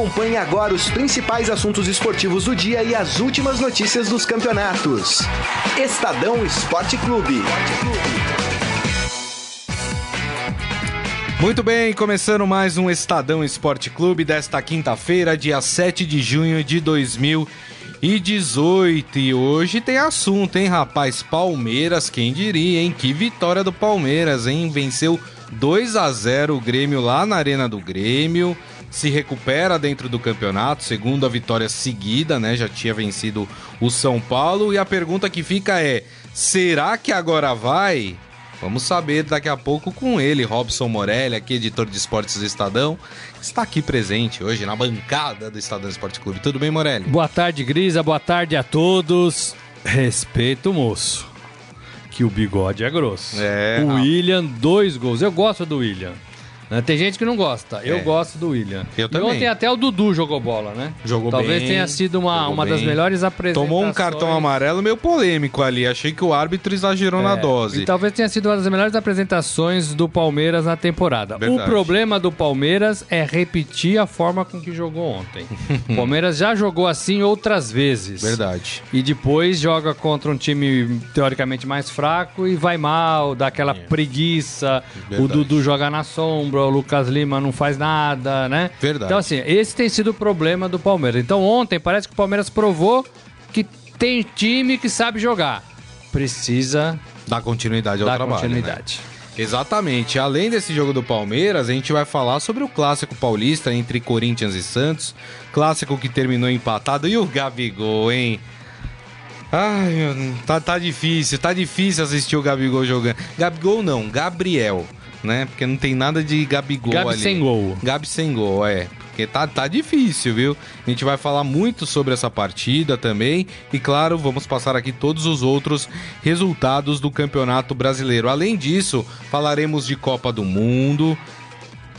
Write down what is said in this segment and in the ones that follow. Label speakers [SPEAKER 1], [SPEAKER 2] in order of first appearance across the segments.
[SPEAKER 1] Acompanhe agora os principais assuntos esportivos do dia e as últimas notícias dos campeonatos. Estadão Esporte Clube.
[SPEAKER 2] Muito bem, começando mais um Estadão Esporte Clube desta quinta-feira, dia 7 de junho de 2018. E hoje tem assunto, hein, rapaz? Palmeiras, quem diria, hein? Que vitória do Palmeiras, hein? Venceu 2 a 0 o Grêmio lá na Arena do Grêmio se recupera dentro do campeonato, segunda vitória seguida, né? Já tinha vencido o São Paulo. E a pergunta que fica é: será que agora vai? Vamos saber daqui a pouco com ele, Robson Morelli, aqui editor de esportes do Estadão, que está aqui presente hoje na bancada do Estadão Esporte Clube. Tudo bem, Morelli?
[SPEAKER 3] Boa tarde, Grisa. Boa tarde a todos. Respeito, moço. Que o bigode é grosso.
[SPEAKER 2] É.
[SPEAKER 3] O William, dois gols. Eu gosto do William. Né? Tem gente que não gosta. Eu
[SPEAKER 2] É.
[SPEAKER 3] gosto do William.
[SPEAKER 2] Eu
[SPEAKER 3] e
[SPEAKER 2] também.
[SPEAKER 3] ontem até o Dudu jogou bola, né?
[SPEAKER 2] Jogou
[SPEAKER 3] Talvez
[SPEAKER 2] bem,
[SPEAKER 3] tenha sido uma, uma das melhores apresentações.
[SPEAKER 2] Tomou um cartão amarelo meio polêmico ali. Achei que o árbitro exagerou na
[SPEAKER 3] É,
[SPEAKER 2] dose.
[SPEAKER 3] E talvez tenha sido uma das melhores apresentações do Palmeiras na temporada.
[SPEAKER 2] Verdade.
[SPEAKER 3] O problema do Palmeiras é repetir a forma com que jogou ontem. o Palmeiras já jogou assim outras vezes.
[SPEAKER 2] Verdade.
[SPEAKER 3] E depois joga contra um time teoricamente mais fraco e vai mal, dá aquela preguiça. O
[SPEAKER 2] É. Verdade.
[SPEAKER 3] Dudu joga na sombra, o Lucas Lima não faz nada, né?
[SPEAKER 2] Verdade.
[SPEAKER 3] Então, assim, esse tem sido o problema do Palmeiras. Então, ontem parece que o Palmeiras provou que tem time que sabe jogar. Precisa
[SPEAKER 2] Dá continuidade ao
[SPEAKER 3] dar
[SPEAKER 2] trabalho. né?
[SPEAKER 3] continuidade.
[SPEAKER 2] Exatamente. Além desse jogo do Palmeiras, a gente vai falar sobre o clássico paulista entre Corinthians e Santos. Clássico que terminou empatado. E o Gabigol, hein? Ai, tá, tá difícil, tá difícil assistir o Gabigol jogando. Gabigol não, Gabriel, né? Porque não tem nada de Gabigol
[SPEAKER 3] Gabi
[SPEAKER 2] ali.
[SPEAKER 3] sem gol.
[SPEAKER 2] Gabi sem gol, é. Porque tá, tá difícil, viu? A gente vai falar muito sobre essa partida também. E claro, vamos passar aqui todos os outros resultados do Campeonato Brasileiro. Além disso, falaremos de Copa do Mundo.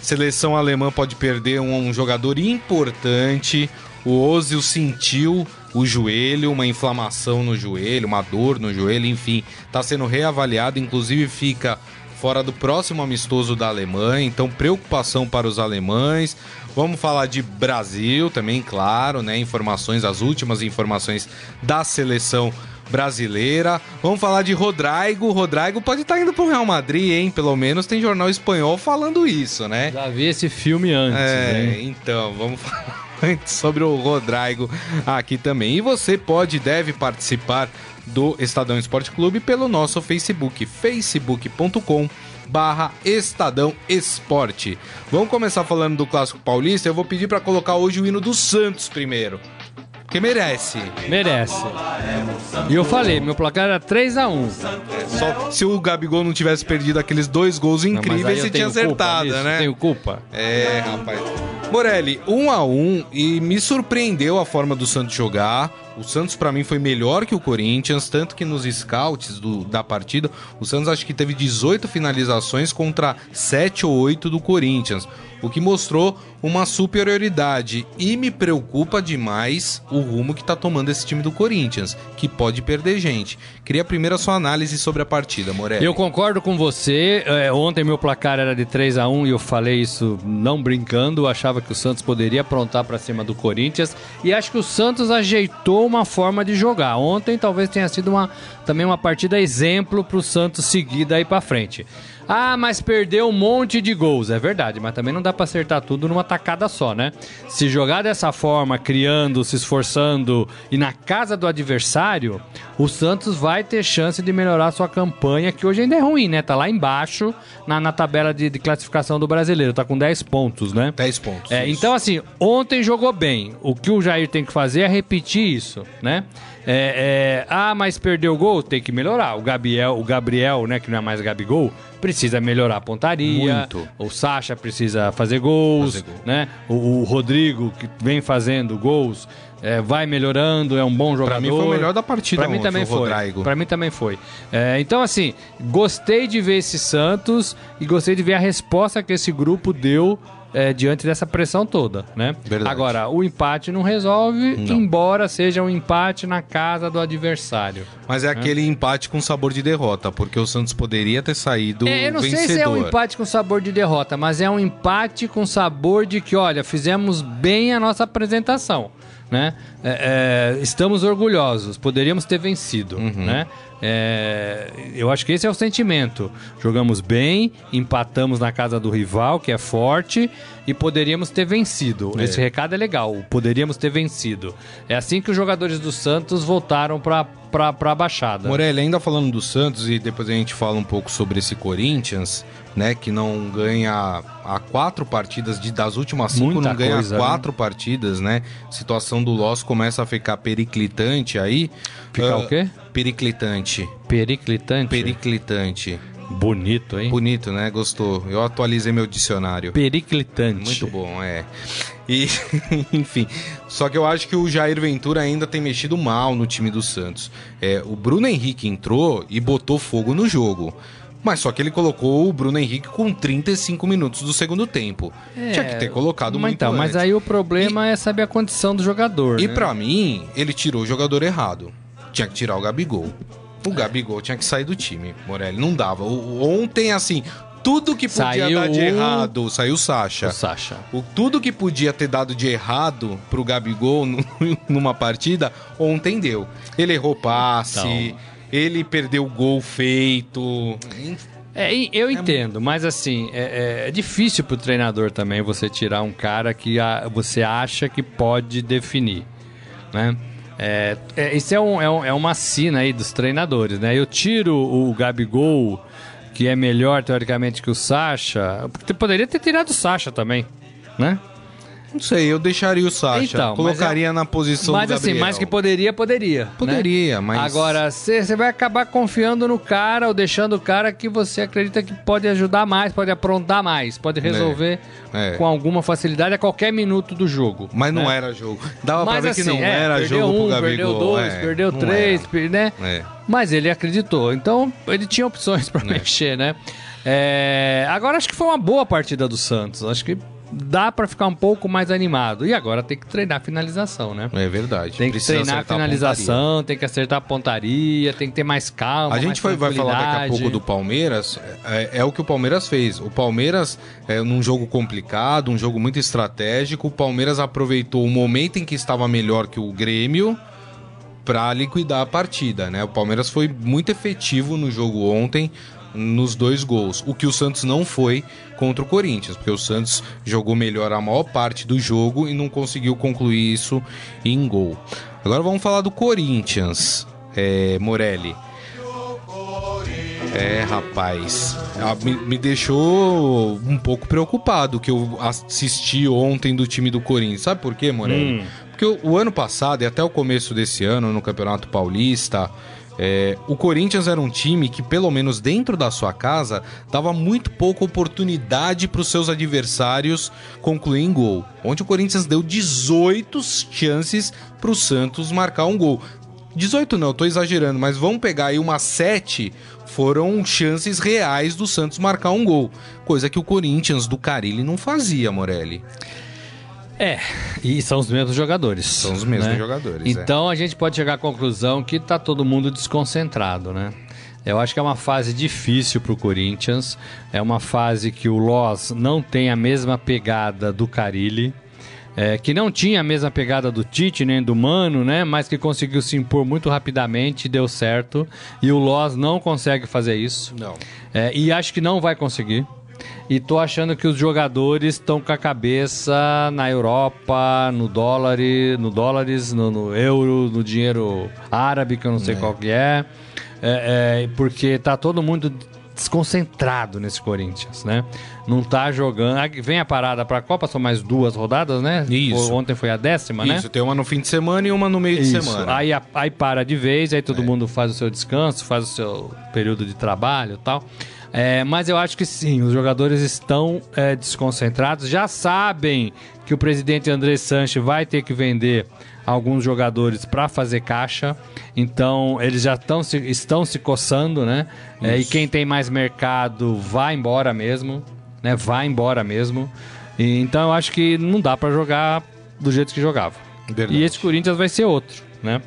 [SPEAKER 2] Seleção alemã pode perder um, um jogador importante. O Ozil sentiu o joelho, uma inflamação no joelho, uma dor no joelho, enfim, está sendo reavaliado, inclusive fica fora do próximo amistoso da Alemanha, então preocupação para os alemães. Vamos falar de Brasil também, claro, né? Informações, as últimas informações da seleção brasileira. Vamos falar de Rodrigo. Rodrigo pode estar indo pro Real Madrid, hein? Pelo menos tem jornal espanhol falando isso, né?
[SPEAKER 3] Já vi esse filme antes,
[SPEAKER 2] É,
[SPEAKER 3] hein?
[SPEAKER 2] então, vamos falar sobre o Rodrigo aqui também. E você pode e deve participar do Estadão Esporte Clube pelo nosso Facebook, facebook.com barra Estadão Esporte. Vamos começar falando do Clássico Paulista. Eu vou pedir para colocar hoje o hino do Santos primeiro. Porque merece.
[SPEAKER 3] Merece. E eu falei, meu placar era 3x1.
[SPEAKER 2] Só se o Gabigol não tivesse perdido aqueles dois gols incríveis, você tinha acertado, né?
[SPEAKER 3] Tenho culpa.
[SPEAKER 2] É, rapaz. Morelli, um a um e me surpreendeu a forma do Santos jogar. O Santos pra mim foi melhor que o Corinthians, tanto que nos scouts do- da partida, o Santos acho que teve 18 finalizações contra 7 ou 8 do Corinthians, o que mostrou uma superioridade e me preocupa demais o rumo que tá tomando esse time do Corinthians, que pode perder gente. Queria primeiro a sua análise sobre a partida, Morelli.
[SPEAKER 3] Eu concordo com você. É, ontem meu placar era de 3 a 1 e eu falei isso não brincando. Eu achava que o Santos poderia aprontar para cima do Corinthians e acho que o Santos ajeitou uma forma de jogar. Ontem talvez tenha sido uma, também uma partida exemplo para o Santos seguir daí para frente. Ah, mas perdeu um monte de gols. É verdade, mas também não dá para acertar tudo numa tacada só, né? Se jogar dessa forma, criando, se esforçando e na casa do adversário, o Santos vai ter chance de melhorar sua campanha, que hoje ainda é ruim, né? Tá lá embaixo na, na tabela de, de classificação do brasileiro, tá com 10 pontos, né?
[SPEAKER 2] 10 pontos.
[SPEAKER 3] É, então, assim, ontem jogou bem. O que o Jair tem que fazer é repetir isso, né? É, é, ah, mas perdeu o gol? Tem que melhorar. O Gabriel, o Gabriel, né, que não é mais Gabigol, precisa melhorar a pontaria.
[SPEAKER 2] Muito.
[SPEAKER 3] O Sacha precisa fazer gols,
[SPEAKER 2] Fazer gol.
[SPEAKER 3] né? O, o Rodrigo, que vem fazendo gols, é, vai melhorando, é um bom jogador.
[SPEAKER 2] Pra mim foi o melhor da partida
[SPEAKER 3] Pra mim
[SPEAKER 2] ontem,
[SPEAKER 3] também
[SPEAKER 2] o
[SPEAKER 3] foi. Pra mim também foi. Então, assim, gostei de ver esse Santos e gostei de ver a resposta que esse grupo deu é, diante dessa pressão toda, né?
[SPEAKER 2] Verdade.
[SPEAKER 3] Agora, o empate não resolve,
[SPEAKER 2] Não.
[SPEAKER 3] embora seja um empate na casa do adversário.
[SPEAKER 2] Mas é aquele empate com sabor de derrota, porque o Santos poderia ter saído
[SPEAKER 3] É, eu não
[SPEAKER 2] vencedor.
[SPEAKER 3] sei se é um empate com sabor de derrota, mas é um empate com sabor de que, olha, fizemos bem a nossa apresentação. Né? É, é, estamos orgulhosos, poderíamos ter vencido.
[SPEAKER 2] Uhum.
[SPEAKER 3] Né? É, eu acho que esse é o sentimento. Jogamos bem, empatamos na casa do rival, que é forte, e poderíamos ter vencido.
[SPEAKER 2] É.
[SPEAKER 3] Esse recado é legal, poderíamos ter vencido. É assim que os jogadores do Santos voltaram para a Baixada.
[SPEAKER 2] Morelli, ainda falando do Santos e depois a gente fala um pouco sobre esse Corinthians, né, que não ganha há quatro partidas de, das últimas cinco,
[SPEAKER 3] Muita
[SPEAKER 2] não ganha
[SPEAKER 3] coisa,
[SPEAKER 2] quatro partidas, né? Situação do Loss começa a ficar periclitante aí.
[SPEAKER 3] Ficar
[SPEAKER 2] Ah,
[SPEAKER 3] o quê?
[SPEAKER 2] Periclitante.
[SPEAKER 3] Periclitante?
[SPEAKER 2] Periclitante.
[SPEAKER 3] Bonito, hein?
[SPEAKER 2] Bonito, né? Gostou. Eu atualizei meu dicionário.
[SPEAKER 3] Periclitante.
[SPEAKER 2] Muito bom, é. E, enfim, só que eu acho que o Jair Ventura ainda tem mexido mal no time do Santos. É, o Bruno Henrique entrou e botou fogo no jogo. Mas só que ele colocou o Bruno Henrique com 35 minutos do segundo tempo. Tinha que ter colocado
[SPEAKER 3] mas
[SPEAKER 2] muito
[SPEAKER 3] então, Mas
[SPEAKER 2] antes.
[SPEAKER 3] aí o problema é saber a condição do jogador.
[SPEAKER 2] E
[SPEAKER 3] né?
[SPEAKER 2] pra mim, ele tirou o jogador errado. Tinha que tirar o Gabigol. O Gabigol tinha que sair do time, Morelli. Não dava. O- ontem, assim, tudo que podia
[SPEAKER 3] Saiu
[SPEAKER 2] dar de
[SPEAKER 3] o-
[SPEAKER 2] errado, saiu o Sacha.
[SPEAKER 3] O Sacha.
[SPEAKER 2] O, tudo que podia ter dado de errado pro Gabigol nu- numa partida, ontem deu. Ele errou passe,
[SPEAKER 3] Então.
[SPEAKER 2] Ele perdeu gol feito.
[SPEAKER 3] É, eu entendo, mas assim, é, é- é difícil pro treinador também você tirar um cara que a- você acha que pode definir, né? É, é, isso é, um- é um- é uma sina aí dos treinadores, né? Eu tiro o Gabigol, que é melhor teoricamente que o Sacha, porque poderia ter tirado o Sacha também, né?
[SPEAKER 2] Não sei, eu deixaria o Sacha.
[SPEAKER 3] Então, mas
[SPEAKER 2] colocaria
[SPEAKER 3] é-
[SPEAKER 2] na posição
[SPEAKER 3] Mas
[SPEAKER 2] do
[SPEAKER 3] assim,
[SPEAKER 2] Gabriel.
[SPEAKER 3] mais que poderia, poderia. né?
[SPEAKER 2] Poderia, mas-
[SPEAKER 3] Agora, você vai acabar confiando no cara ou deixando o cara que você acredita que pode ajudar mais, pode aprontar mais, pode resolver
[SPEAKER 2] É.
[SPEAKER 3] com alguma facilidade a qualquer minuto do jogo.
[SPEAKER 2] Mas não
[SPEAKER 3] né?
[SPEAKER 2] era jogo. Dava pra
[SPEAKER 3] Mas
[SPEAKER 2] ver
[SPEAKER 3] assim,
[SPEAKER 2] que não
[SPEAKER 3] é,
[SPEAKER 2] era
[SPEAKER 3] perdeu
[SPEAKER 2] jogo
[SPEAKER 3] um,
[SPEAKER 2] pro Gabigol.
[SPEAKER 3] perdeu dois,
[SPEAKER 2] é,
[SPEAKER 3] perdeu
[SPEAKER 2] não
[SPEAKER 3] três, per- né?
[SPEAKER 2] É.
[SPEAKER 3] Mas ele acreditou. Então, ele tinha opções pra mexer, né? É, Agora, acho que foi uma boa partida do Santos. Acho que dá pra ficar um pouco mais animado. E agora tem que treinar a finalização, né?
[SPEAKER 2] É verdade.
[SPEAKER 3] Tem que
[SPEAKER 2] Precisa
[SPEAKER 3] treinar a finalização, tem que acertar a pontaria, tem que ter mais calma.
[SPEAKER 2] A gente vai, vai falar daqui a pouco do Palmeiras. É, é o que o Palmeiras fez. O Palmeiras, é, num jogo complicado, um jogo muito estratégico, o Palmeiras aproveitou o momento em que estava melhor que o Grêmio para liquidar a partida, né? O Palmeiras foi muito efetivo no jogo ontem nos dois gols, o que o Santos não foi contra o Corinthians, porque o Santos jogou melhor a maior parte do jogo e não conseguiu concluir isso em gol. Agora vamos falar do Corinthians, é, Morelli. É, rapaz. Ah, Me, me deixou um pouco preocupado que eu assisti ontem do time do Corinthians. Sabe por quê, Morelli?
[SPEAKER 3] Hum.
[SPEAKER 2] Porque o, o ano passado e até o começo desse ano, no Campeonato Paulista, é, o Corinthians era um time que, pelo menos dentro da sua casa, dava muito pouca oportunidade para os seus adversários concluir em gol. Onde o Corinthians deu 18 chances para o Santos marcar um gol. 18 não, tô exagerando, mas vamos pegar aí umas 7 foram chances reais do Santos marcar um gol. Coisa que o Corinthians do Carilli não fazia, Morelli.
[SPEAKER 3] É, e são os mesmos jogadores.
[SPEAKER 2] São os mesmos
[SPEAKER 3] né?
[SPEAKER 2] jogadores, é.
[SPEAKER 3] Então a gente pode chegar à conclusão que tá todo mundo desconcentrado, né? Eu acho que é uma fase difícil pro Corinthians. É uma fase que o Loss não tem a mesma pegada do Carilli. é, que não tinha a mesma pegada do Tite nem do Mano, né? Mas que conseguiu se impor muito rapidamente e deu certo. E o Loss não consegue fazer isso.
[SPEAKER 2] Não.
[SPEAKER 3] É, e acho que não vai conseguir. E tô achando que os jogadores estão com a cabeça na Europa, no dólar, no dólares, no, no euro, no dinheiro árabe, que eu não sei qual que é. É, é, porque tá todo mundo desconcentrado nesse Corinthians, né? Não tá jogando. Ah, Vem a parada pra Copa, são mais duas rodadas, né?
[SPEAKER 2] Isso.
[SPEAKER 3] Ontem foi a décima, né?
[SPEAKER 2] Isso, tem uma no fim de semana e uma no meio de
[SPEAKER 3] Isso.
[SPEAKER 2] semana.
[SPEAKER 3] Aí, aí para de vez, aí todo
[SPEAKER 2] É.
[SPEAKER 3] mundo faz o seu descanso, faz o seu período de trabalho e tal. É, mas eu acho que sim, os jogadores estão é, desconcentrados, já sabem que o presidente André Sanches vai ter que vender alguns jogadores para fazer caixa, então eles já tão se, estão se coçando, né? É, e quem tem mais mercado vai embora mesmo, né? Vai embora mesmo. E, então eu acho que não dá para jogar do jeito que jogava.
[SPEAKER 2] Verdade.
[SPEAKER 3] E esse Corinthians vai ser outro, né?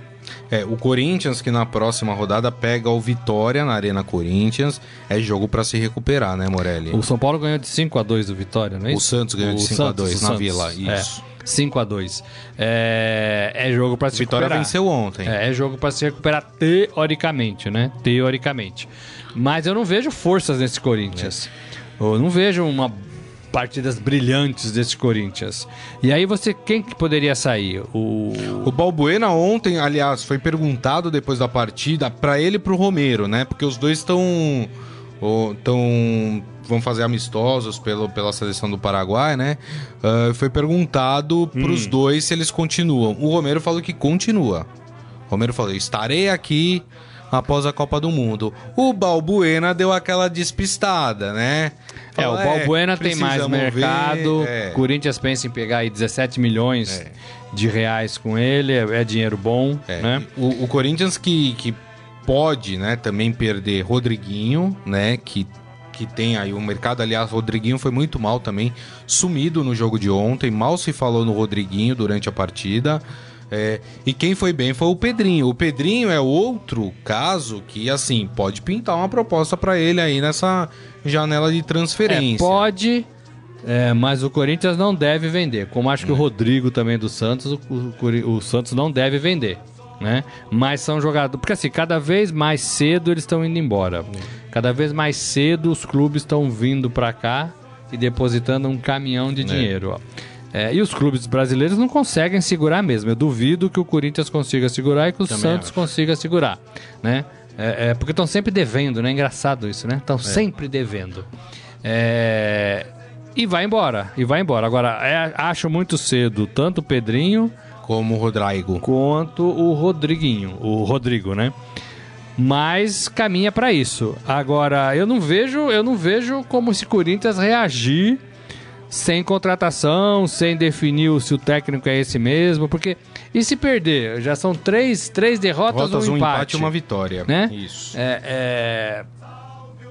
[SPEAKER 2] É, o Corinthians que na próxima rodada pega o Vitória na Arena Corinthians, é jogo para se recuperar, né, Morelli?
[SPEAKER 3] O São Paulo ganhou de 5 a 2 do Vitória, não é
[SPEAKER 2] O
[SPEAKER 3] isso?
[SPEAKER 2] Santos ganhou de
[SPEAKER 3] O
[SPEAKER 2] 5 a
[SPEAKER 3] Santos,
[SPEAKER 2] 2
[SPEAKER 3] o
[SPEAKER 2] na
[SPEAKER 3] Santos.
[SPEAKER 2] Vila,
[SPEAKER 3] É,
[SPEAKER 2] isso.
[SPEAKER 3] 5 a 2 É, é jogo para se
[SPEAKER 2] Vitória
[SPEAKER 3] recuperar.
[SPEAKER 2] venceu ontem.
[SPEAKER 3] É, é jogo para se recuperar teoricamente, né? Teoricamente. Mas eu não vejo forças nesse Corinthians. Eu não vejo uma partidas brilhantes desse Corinthians. E aí você quem que poderia sair? O
[SPEAKER 2] O Balbuena ontem, aliás, foi perguntado depois da partida para ele e pro Romero, né? Porque os dois estão estão vão fazer amistosos pelo, pela seleção do Paraguai, né? Ah, foi perguntado pros dois se eles continuam. O Romero falou que continua. O Romero falou: "Estarei aqui após a Copa do Mundo". O Balbuena deu aquela despistada, né?
[SPEAKER 3] É, o
[SPEAKER 2] Falou,
[SPEAKER 3] Balbuena tem mais mercado.
[SPEAKER 2] ver", é.
[SPEAKER 3] Corinthians pensa em pegar aí 17 milhões
[SPEAKER 2] É.
[SPEAKER 3] de reais com ele, é, é dinheiro bom,
[SPEAKER 2] É,
[SPEAKER 3] né?
[SPEAKER 2] o, o Corinthians que, que pode, né, também perder Rodriguinho, né, que, que tem aí o mercado, aliás, Rodriguinho foi muito mal também, sumido no jogo de ontem, mal se falou no Rodriguinho durante a partida. É, e quem foi bem foi o Pedrinho. O Pedrinho é outro caso que, assim, pode pintar uma proposta pra ele aí nessa janela de
[SPEAKER 3] É,
[SPEAKER 2] transferência.
[SPEAKER 3] pode, é, mas o Corinthians não deve vender. Como acho que o Rodrigo também do Santos, o, o o Santos não deve vender. Né? Mas são jogadores. Porque assim, cada vez mais cedo eles estão indo embora. Cada vez mais cedo os clubes estão vindo pra cá e depositando um caminhão de dinheiro. ó. É, e os clubes brasileiros não conseguem segurar mesmo. Eu duvido que o Corinthians consiga segurar e que o
[SPEAKER 2] Também
[SPEAKER 3] Santos
[SPEAKER 2] acho.
[SPEAKER 3] consiga segurar. Né? É, é, porque estão sempre devendo, né? Engraçado isso, né? Estão sempre devendo. É, e vai embora, e vai embora. Agora, é, acho muito cedo tanto o Pedrinho
[SPEAKER 2] Como o Rodrigo.
[SPEAKER 3] quanto o Rodriguinho, o Rodrigo, né? Mas caminha pra isso. Agora, eu não vejo, eu não vejo como esse Corinthians reagir sem contratação, sem definir se o técnico é esse mesmo, porque e se perder? Já são três, três derrotas,
[SPEAKER 2] Rotas
[SPEAKER 3] um
[SPEAKER 2] um
[SPEAKER 3] empate,
[SPEAKER 2] empate e uma vitória.
[SPEAKER 3] né?
[SPEAKER 2] Isso.
[SPEAKER 3] É, é,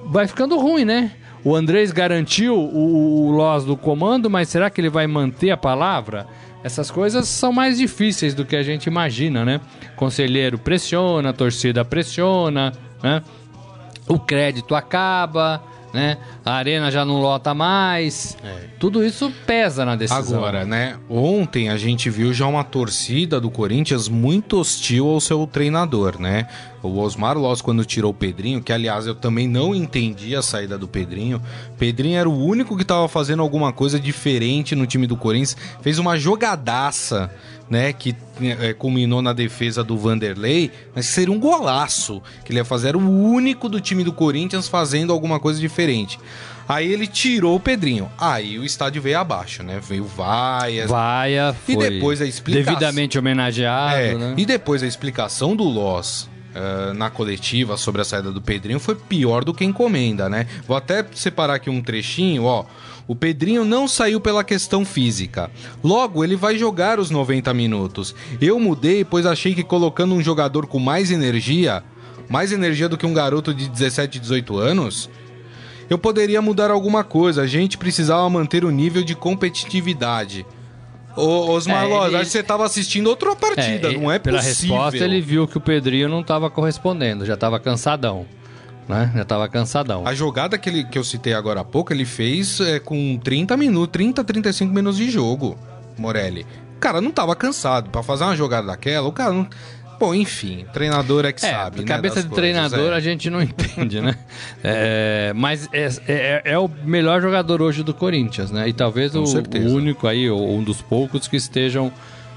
[SPEAKER 3] Vai ficando ruim, né? O Andrés garantiu o, o loss do comando, mas será que ele vai manter a palavra? Essas coisas são mais difíceis do que a gente imagina, né? Conselheiro pressiona, torcida pressiona, né? O crédito acaba, né? A arena já não lota mais. Tudo isso pesa na decisão.
[SPEAKER 2] Agora, né? Ontem a gente viu já uma torcida do Corinthians muito hostil ao seu treinador, né? O Osmar Loss, quando tirou o Pedrinho, que aliás eu também não entendi a saída do Pedrinho. Pedrinho era o único que tava fazendo alguma coisa diferente no time do Corinthians. Fez uma jogadaça, né? Que é, culminou na defesa do Vanderlei, mas seria um golaço que ele ia fazer. Era o único do time do Corinthians fazendo alguma coisa diferente. Aí ele tirou o Pedrinho. Aí o estádio veio abaixo, né? Veio vaias.
[SPEAKER 3] Vaia
[SPEAKER 2] E
[SPEAKER 3] foi
[SPEAKER 2] depois a explicação.
[SPEAKER 3] devidamente homenageado,
[SPEAKER 2] É,
[SPEAKER 3] né?
[SPEAKER 2] E depois a explicação do Loss eh, na coletiva sobre a saída do Pedrinho foi pior do que encomenda, né? Vou até separar aqui um trechinho, ó. O Pedrinho não saiu pela questão física. Logo, ele vai jogar os 90 minutos. Eu mudei, pois achei que colocando um jogador com mais energia, mais energia do que um garoto de 17, 18 anos, eu poderia mudar alguma coisa. A gente precisava manter o nível de competitividade. Ô, Osmar
[SPEAKER 3] É,
[SPEAKER 2] Loz,
[SPEAKER 3] ele-
[SPEAKER 2] acho que você estava assistindo outra partida,
[SPEAKER 3] e
[SPEAKER 2] não é
[SPEAKER 3] pela
[SPEAKER 2] possível.
[SPEAKER 3] resposta, ele viu que o Pedrinho não estava correspondendo, já estava cansadão. Né? Já estava cansadão.
[SPEAKER 2] A jogada que, ele, que eu citei agora há pouco, ele fez é, com 30 minutos, 30, 35 minutos de jogo, Morelli. O cara não tava cansado. Pra fazer uma jogada daquela, o cara não. Bom, enfim, treinador é que
[SPEAKER 3] É,
[SPEAKER 2] sabe. né,
[SPEAKER 3] cabeça de
[SPEAKER 2] coisas,
[SPEAKER 3] treinador
[SPEAKER 2] é.
[SPEAKER 3] a gente não entende, né? É, mas é, é- é o melhor jogador hoje do Corinthians, né? E talvez o, o único aí, ou um dos poucos que estejam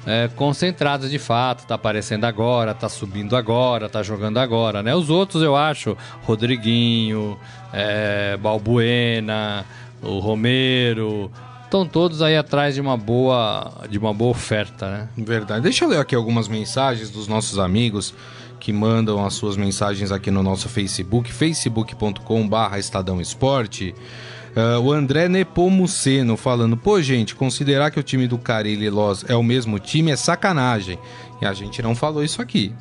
[SPEAKER 3] é, concentrados de fato. Tá aparecendo agora, tá subindo agora, tá jogando agora, né? Os outros eu acho, Rodriguinho, é, Balbuena, o Romero, estão todos aí atrás de uma boa, de uma boa oferta, né?
[SPEAKER 2] Verdade. Deixa eu ler aqui algumas mensagens dos nossos amigos que mandam as suas mensagens aqui no nosso Facebook, facebook.com/barra Estadão Esporte. Uh, o André Nepomuceno falando: pô, gente, considerar que o time do Carilli Loz é o mesmo time é sacanagem. E a gente não falou isso aqui.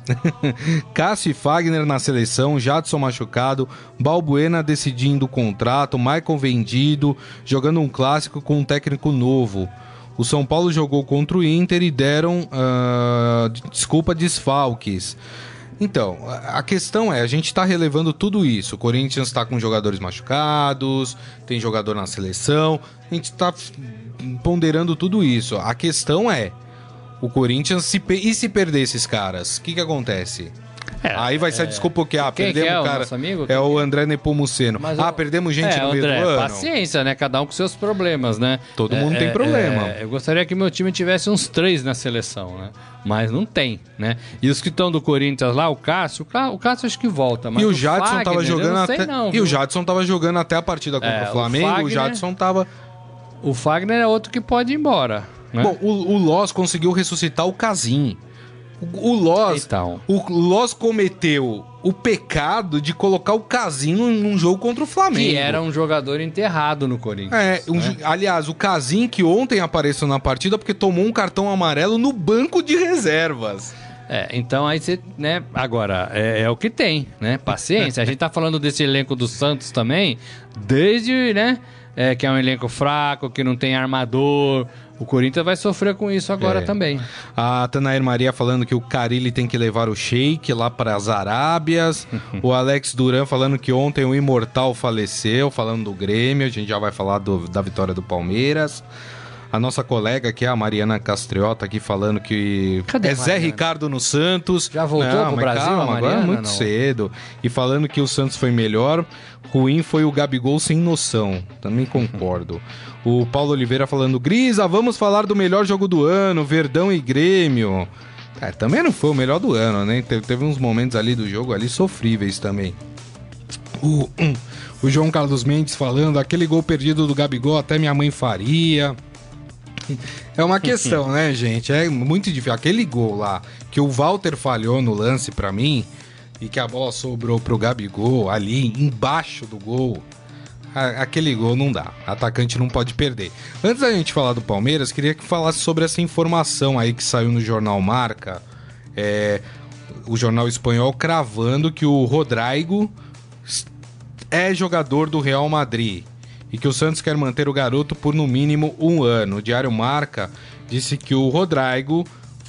[SPEAKER 2] Cássio e Fagner na seleção, Jadson machucado, Balbuena decidindo o contrato, Michael vendido, jogando um clássico com um técnico novo. O São Paulo jogou contra o Inter e deram, uh, desculpa, desfalques. Então, a questão é, a gente está relevando tudo isso. O Corinthians está com jogadores machucados, tem jogador na seleção, a gente está ponderando tudo isso. A questão é, o Corinthians, se e se perder esses caras, o que, que acontece? É, Aí vai ser a desculpa que, ah,
[SPEAKER 3] Quem
[SPEAKER 2] perdemos
[SPEAKER 3] que é
[SPEAKER 2] o cara.
[SPEAKER 3] nosso amigo?
[SPEAKER 2] É o André Nepomuceno.
[SPEAKER 3] Mas
[SPEAKER 2] ah,
[SPEAKER 3] o-
[SPEAKER 2] perdemos gente
[SPEAKER 3] é,
[SPEAKER 2] no meio
[SPEAKER 3] André,
[SPEAKER 2] do ano.
[SPEAKER 3] paciência, né? Cada um com seus problemas, né?
[SPEAKER 2] Todo
[SPEAKER 3] É,
[SPEAKER 2] mundo tem
[SPEAKER 3] é,
[SPEAKER 2] problema.
[SPEAKER 3] é, eu gostaria que meu time tivesse uns três na seleção, né? Mas não tem, né? E os que estão do Corinthians lá, o Cássio, o Cá- o Cássio acho que volta, mas
[SPEAKER 2] E o Jadson
[SPEAKER 3] Fagner,
[SPEAKER 2] tava
[SPEAKER 3] eu
[SPEAKER 2] jogando
[SPEAKER 3] não sei
[SPEAKER 2] até.
[SPEAKER 3] não,
[SPEAKER 2] e
[SPEAKER 3] viu?
[SPEAKER 2] o Jadson tava jogando até a partida contra
[SPEAKER 3] É,
[SPEAKER 2] o
[SPEAKER 3] o
[SPEAKER 2] Flamengo. O,
[SPEAKER 3] Fagner-
[SPEAKER 2] Jadson tava.
[SPEAKER 3] O Fagner é outro que pode ir embora, né?
[SPEAKER 2] Bom, o, o Loz conseguiu ressuscitar o Casim. O, Loz.
[SPEAKER 3] Então.
[SPEAKER 2] O Loz cometeu o pecado de colocar o Casim num, jogo contra o Flamengo.
[SPEAKER 3] que era um jogador enterrado no Corinthians.
[SPEAKER 2] É, um ju- aliás, o Casim que ontem apareceu na partida porque tomou um cartão amarelo no banco de reservas.
[SPEAKER 3] É, então aí você, né, agora, é, é o que tem, né? Paciência. A gente tá falando desse elenco do Santos também, desde, né, é, que é um elenco fraco, que não tem armador. O Corinthians vai sofrer com isso agora
[SPEAKER 2] É.
[SPEAKER 3] também.
[SPEAKER 2] A Tanair Maria falando que o Carilli tem que levar o Sheik lá para as Arábias. o Alex Duran falando que ontem o Imortal faleceu, falando do Grêmio. A gente já vai falar do- da vitória do Palmeiras. A nossa colega aqui, a Mariana Castriota, aqui falando que
[SPEAKER 3] Cadê
[SPEAKER 2] é Zé
[SPEAKER 3] Mariana?
[SPEAKER 2] Ricardo no Santos.
[SPEAKER 3] Já voltou pro
[SPEAKER 2] mas
[SPEAKER 3] Brasil,
[SPEAKER 2] calma,
[SPEAKER 3] a
[SPEAKER 2] agora é
[SPEAKER 3] Mariana?
[SPEAKER 2] muito
[SPEAKER 3] Não.
[SPEAKER 2] cedo. E falando que o Santos foi melhor, ruim foi o Gabigol sem noção. Também concordo. o Paulo Oliveira falando, Grisa, vamos falar do melhor jogo do ano, Verdão e Grêmio. É, também não foi o melhor do ano, né? Teve, uns momentos ali do jogo ali sofríveis também. O, hum, o João Carlos Mendes falando, aquele gol perdido do Gabigol até minha mãe faria. É uma questão, né, gente? É muito difícil. Aquele gol lá que o Walter falhou no lance pra mim e que a bola sobrou pro Gabigol ali embaixo do gol. Aquele gol não dá. Atacante não pode perder. Antes da gente falar do Palmeiras, queria que falasse sobre essa informação aí que saiu no jornal Marca. É, o jornal espanhol cravando que o Rodrigo é jogador do Real Madrid e que o Santos quer manter o garoto por no mínimo um ano. O Diário Marca disse que o Rodrigo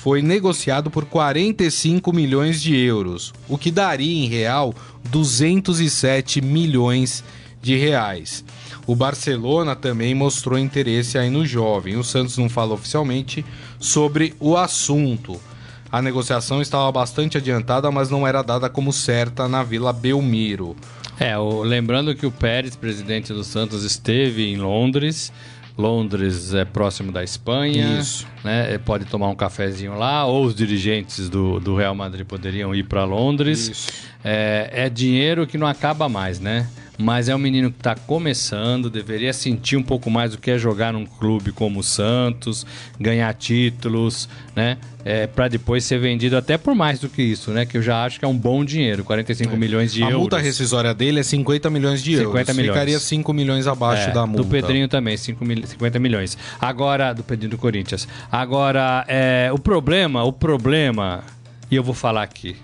[SPEAKER 2] foi negociado por 45 milhões de euros, o que daria em real 207 milhões de reais. O Barcelona também mostrou interesse aí no jovem. O Santos não fala oficialmente sobre o assunto. A negociação estava bastante adiantada, mas não era dada como certa na Vila Belmiro.
[SPEAKER 3] É, o- lembrando que o Pérez, presidente do Santos, esteve em Londres. Londres é próximo da Espanha.
[SPEAKER 2] Isso.
[SPEAKER 3] Né? Pode tomar um cafezinho lá, ou os dirigentes do, do Real Madrid poderiam ir para Londres.
[SPEAKER 2] Isso.
[SPEAKER 3] É, é dinheiro que não acaba mais, né? Mas é um menino que está começando, deveria sentir um pouco mais o que é jogar num clube como o Santos, ganhar títulos, né? É, para depois ser vendido até por mais do que isso, né? Que eu já acho que é um bom dinheiro, 45 milhões de
[SPEAKER 2] a
[SPEAKER 3] euros.
[SPEAKER 2] multa rescisória dele é 50 milhões de
[SPEAKER 3] 50
[SPEAKER 2] euros.
[SPEAKER 3] milhões.
[SPEAKER 2] Ficaria 5 milhões abaixo
[SPEAKER 3] É,
[SPEAKER 2] da multa.
[SPEAKER 3] Do Pedrinho também, 5 mil, 50 milhões. Agora, do Pedrinho do Corinthians. Agora, é, o problema, o problema, e eu vou falar aqui.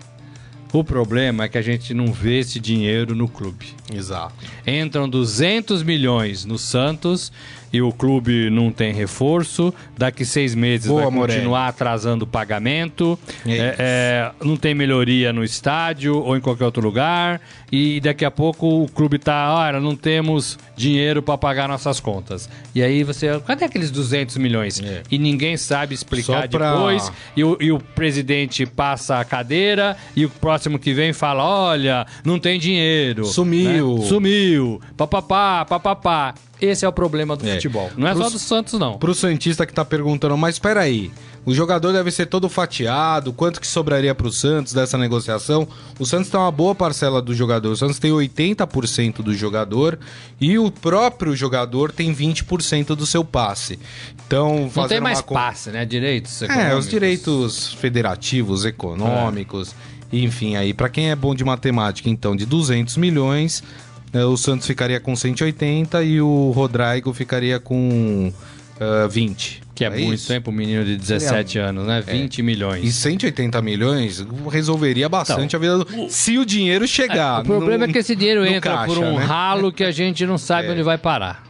[SPEAKER 3] O problema é que a gente não vê esse dinheiro no clube.
[SPEAKER 2] Exato.
[SPEAKER 3] Entram 200 milhões no Santos e o clube não tem reforço. Daqui seis meses
[SPEAKER 2] Boa,
[SPEAKER 3] vai
[SPEAKER 2] Morelli.
[SPEAKER 3] continuar atrasando o pagamento.
[SPEAKER 2] É
[SPEAKER 3] É, não tem melhoria no estádio ou em qualquer outro lugar. E daqui a pouco o clube tá, olha, não temos dinheiro para pagar nossas contas. E aí você, cadê aqueles 200 milhões?
[SPEAKER 2] É.
[SPEAKER 3] E ninguém sabe explicar
[SPEAKER 2] pra-
[SPEAKER 3] depois. E o, e o presidente passa a cadeira e o próximo que vem fala: olha, não tem dinheiro.
[SPEAKER 2] Sumiu.
[SPEAKER 3] né? Sumiu. Papapá, papapá. Esse é o problema do
[SPEAKER 2] É.
[SPEAKER 3] futebol. Não é só do Santos, não.
[SPEAKER 2] Pro Santista que tá perguntando, mas espera aí, o jogador deve ser todo fatiado, quanto que sobraria pro Santos dessa negociação? O Santos tem uma boa parcela do jogador, o Santos tem 80% do jogador e o próprio jogador tem 20% do seu passe. Então,
[SPEAKER 3] Não tem mais
[SPEAKER 2] uma
[SPEAKER 3] passe, né? Direitos
[SPEAKER 2] É,
[SPEAKER 3] econômicos.
[SPEAKER 2] os direitos federativos, econômicos. Enfim, aí para quem é bom de matemática, então de 200 milhões, o Santos ficaria com 180 e o Rodrigo ficaria com uh, 20.
[SPEAKER 3] Que é, muito
[SPEAKER 2] isso?
[SPEAKER 3] tempo, um menino de 17 anos, né? 20
[SPEAKER 2] E
[SPEAKER 3] milhões.
[SPEAKER 2] 180 milhões resolveria bastante
[SPEAKER 3] Então,
[SPEAKER 2] a vida do... Se o dinheiro chegar.
[SPEAKER 3] O problema
[SPEAKER 2] no-
[SPEAKER 3] é que esse dinheiro entra por
[SPEAKER 2] caixa,
[SPEAKER 3] um
[SPEAKER 2] né?
[SPEAKER 3] ralo que a gente não sabe onde vai parar.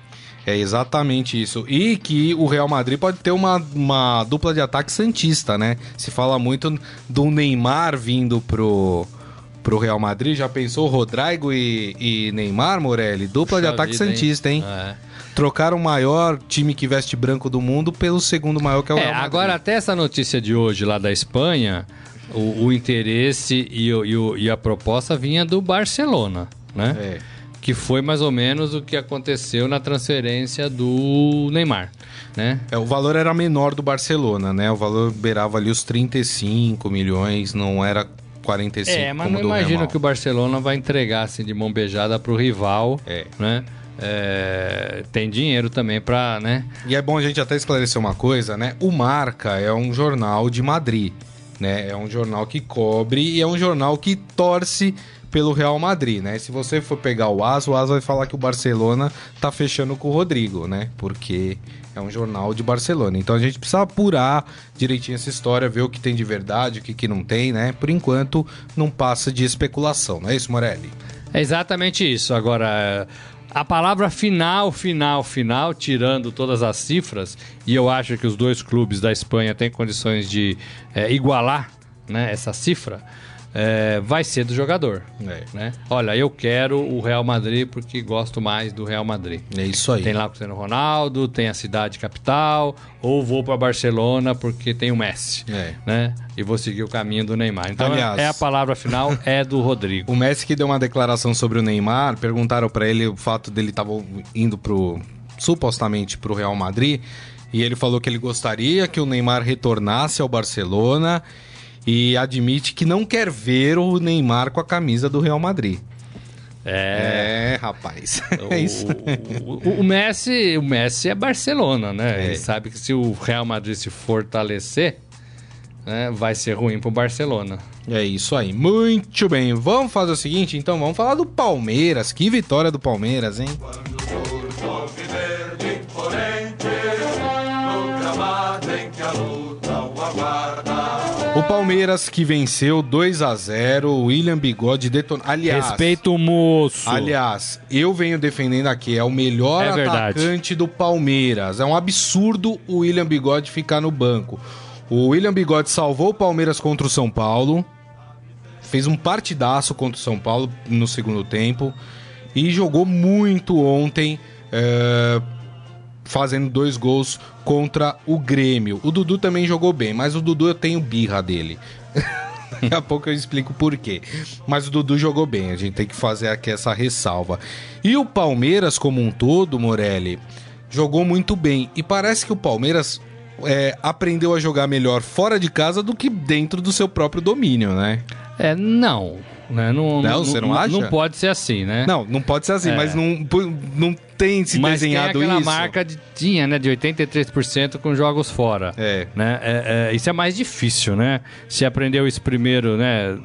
[SPEAKER 2] É exatamente isso. E que o Real Madrid pode ter uma, uma dupla de ataque santista, né? Se fala muito do Neymar vindo pro, pro Real Madrid. Já pensou Rodrigo e, e Neymar, Morelli? Dupla de
[SPEAKER 3] Puxa
[SPEAKER 2] ataque
[SPEAKER 3] vida, hein?
[SPEAKER 2] santista, hein?
[SPEAKER 3] É.
[SPEAKER 2] Trocaram o maior time que veste branco do mundo pelo segundo maior, que é o
[SPEAKER 3] É,
[SPEAKER 2] Real Madrid.
[SPEAKER 3] agora até essa notícia de hoje lá da Espanha, o, o interesse e, o- e e a proposta vinha do Barcelona, né?
[SPEAKER 2] É.
[SPEAKER 3] Que foi mais ou menos o que aconteceu na transferência do Neymar, né?
[SPEAKER 2] É, o valor era menor do Barcelona, né? O valor beirava ali os 35 milhões, não era 45
[SPEAKER 3] É, mas
[SPEAKER 2] como
[SPEAKER 3] não imagino que o Barcelona vai entregar assim de mão beijada pro rival,
[SPEAKER 2] É.
[SPEAKER 3] né? É, tem dinheiro também pra, né?
[SPEAKER 2] E é bom a gente até esclarecer uma coisa, né? O Marca é um jornal de Madrid, né? É um jornal que cobre e é um jornal que torce pelo Real Madrid, né? Se você for pegar o AS, o AS vai falar que o Barcelona tá fechando com o Rodrigo, né? Porque é um jornal de Barcelona. Então a gente precisa apurar direitinho essa história, ver o que tem de verdade, o que, que não tem, né? Por enquanto, não passa de especulação, não é isso, Morelli?
[SPEAKER 3] É exatamente isso. Agora, a palavra final, final, final, tirando todas as cifras, e eu acho que os dois clubes da Espanha têm condições de é, igualar né, essa cifra, é, vai ser do jogador.
[SPEAKER 2] É.
[SPEAKER 3] Né? Olha, eu quero o Real Madrid porque gosto mais do Real Madrid.
[SPEAKER 2] É isso aí.
[SPEAKER 3] Tem lá o Cristiano Ronaldo, tem a cidade capital, ou vou para Barcelona porque tem o Messi.
[SPEAKER 2] É.
[SPEAKER 3] Né? E vou seguir o caminho do Neymar. Então
[SPEAKER 2] Aliás-
[SPEAKER 3] é a palavra final é do Rodrigo.
[SPEAKER 2] O Messi que deu uma declaração sobre o Neymar, perguntaram pra ele o fato dele estar indo pro supostamente pro Real Madrid, e ele falou que ele gostaria que o Neymar retornasse ao Barcelona e admite que não quer ver o Neymar com a camisa do Real Madrid.
[SPEAKER 3] É.
[SPEAKER 2] É, rapaz. É isso.
[SPEAKER 3] O, o- o Messi, o Messi é Barcelona, né?
[SPEAKER 2] É.
[SPEAKER 3] Ele sabe que se o Real Madrid se fortalecer, né, vai ser ruim pro Barcelona.
[SPEAKER 2] É isso aí. Muito bem. Vamos fazer o seguinte, então, vamos falar do Palmeiras. Que vitória do Palmeiras, hein? O Palmeiras que venceu 2 a 0 o William Bigode detonou. Aliás,
[SPEAKER 3] Respeito o moço.
[SPEAKER 2] aliás, eu venho defendendo aqui, é o melhor
[SPEAKER 3] É verdade.
[SPEAKER 2] atacante do Palmeiras. É um absurdo o William Bigode ficar no banco. O William Bigode salvou o Palmeiras contra o São Paulo, fez um partidaço contra o São Paulo no segundo tempo e jogou muito ontem, é, fazendo dois gols contra o Grêmio. O Dudu também jogou bem, mas o Dudu eu tenho birra dele. Daqui a pouco eu explico por quê. Mas o Dudu jogou bem, a gente tem que fazer aqui essa ressalva. E o Palmeiras, como um todo, Morelli, jogou muito bem. E parece que o Palmeiras é, aprendeu a jogar melhor fora de casa do que dentro do seu próprio domínio, né?
[SPEAKER 3] É, não. Né? Não,
[SPEAKER 2] Não, você não acha?
[SPEAKER 3] Não pode ser assim, né?
[SPEAKER 2] Não, não pode ser assim,
[SPEAKER 3] É.
[SPEAKER 2] mas não, não tem se
[SPEAKER 3] Mas tem
[SPEAKER 2] desenhado
[SPEAKER 3] aquela
[SPEAKER 2] isso.
[SPEAKER 3] marca de, tinha, né, de 83% com jogos fora.
[SPEAKER 2] É.
[SPEAKER 3] Né? É, é, isso é mais difícil, né? Se aprendeu isso primeiro, né?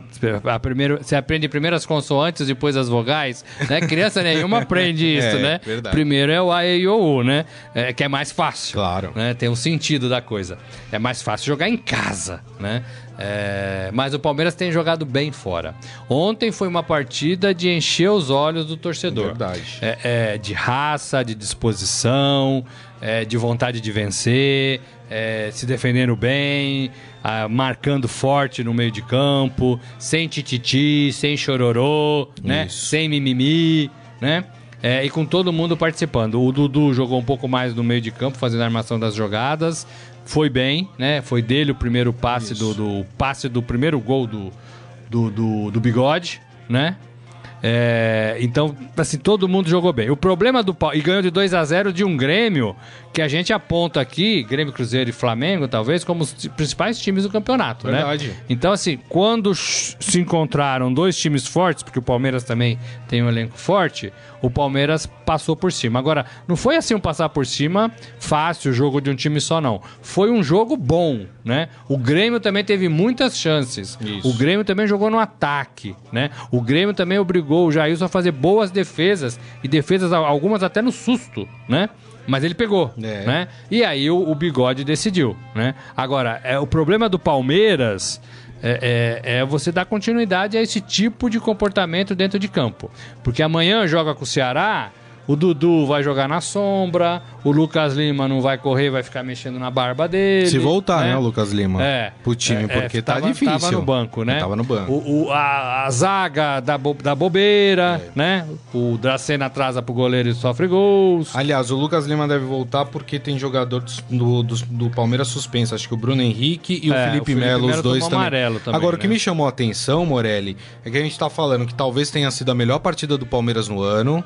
[SPEAKER 3] A primeiro, você aprende primeiro as consoantes, depois as vogais, né? Criança nenhuma aprende isso,
[SPEAKER 2] É,
[SPEAKER 3] né?
[SPEAKER 2] verdade.
[SPEAKER 3] Primeiro é o A, E, I, O, U, né? É, que é mais fácil.
[SPEAKER 2] Claro.
[SPEAKER 3] Né? Tem um sentido da coisa. É mais fácil jogar em casa, né? É, mas o Palmeiras tem jogado bem fora. Ontem foi uma partida de encher os olhos do torcedor.
[SPEAKER 2] Verdade.
[SPEAKER 3] É, é, de raça, de disposição, é, de vontade de vencer, é, se defendendo bem, ah, marcando forte no meio de campo, sem tititi, sem chororô, né? Sem mimimi, né? É, e com todo mundo participando. O Dudu jogou um pouco mais no meio de campo, fazendo a armação das jogadas. Foi bem, né? Foi dele o primeiro passe do, do passe do primeiro gol do, do, do, do bigode, né? É, então, assim, todo mundo jogou bem. O problema do e ganhou de 2 a 0 de um Grêmio que a gente aponta aqui, Grêmio, Cruzeiro e Flamengo, talvez, como os principais times do campeonato,
[SPEAKER 2] Verdade.
[SPEAKER 3] né? Então, assim, quando se encontraram dois times fortes, porque o Palmeiras também tem um elenco forte, o Palmeiras passou por cima. Agora, não foi assim um passar por cima fácil, o jogo de um time só, não. Foi um jogo bom, né? O Grêmio também teve muitas chances.
[SPEAKER 2] Isso.
[SPEAKER 3] O Grêmio também jogou no ataque, né? O Grêmio também obrigou o Jailson a fazer boas defesas, e defesas, algumas até no susto, né? Mas ele pegou,
[SPEAKER 2] É.
[SPEAKER 3] né? E aí o, o Bigode decidiu, né? Agora, é, o problema do Palmeiras é, é- é você dar continuidade a esse tipo de comportamento dentro de campo. Porque amanhã joga com o Ceará, o Dudu vai jogar na sombra, o Lucas Lima não vai correr, vai ficar mexendo na barba dele.
[SPEAKER 2] Se voltar, né, o Lucas Lima?
[SPEAKER 3] É.
[SPEAKER 2] Pro time,
[SPEAKER 3] É, é,
[SPEAKER 2] porque tá
[SPEAKER 3] tava-
[SPEAKER 2] difícil.
[SPEAKER 3] Tava no banco, né?
[SPEAKER 2] Tava no banco.
[SPEAKER 3] O, o- a, a zaga da, bo- da bobeira,
[SPEAKER 2] É.
[SPEAKER 3] né? O Dracena atrasa pro goleiro e sofre gols.
[SPEAKER 2] Aliás, o Lucas Lima deve voltar porque tem jogador do, do, do Palmeiras suspenso. Acho que o Bruno Henrique e
[SPEAKER 3] É,
[SPEAKER 2] o Felipe
[SPEAKER 3] Felipe
[SPEAKER 2] Melo, os dois também.
[SPEAKER 3] amarelo também,
[SPEAKER 2] Agora, o que
[SPEAKER 3] né?
[SPEAKER 2] me chamou a atenção, Morelli, é que a gente tá falando que talvez tenha sido a melhor partida do Palmeiras no ano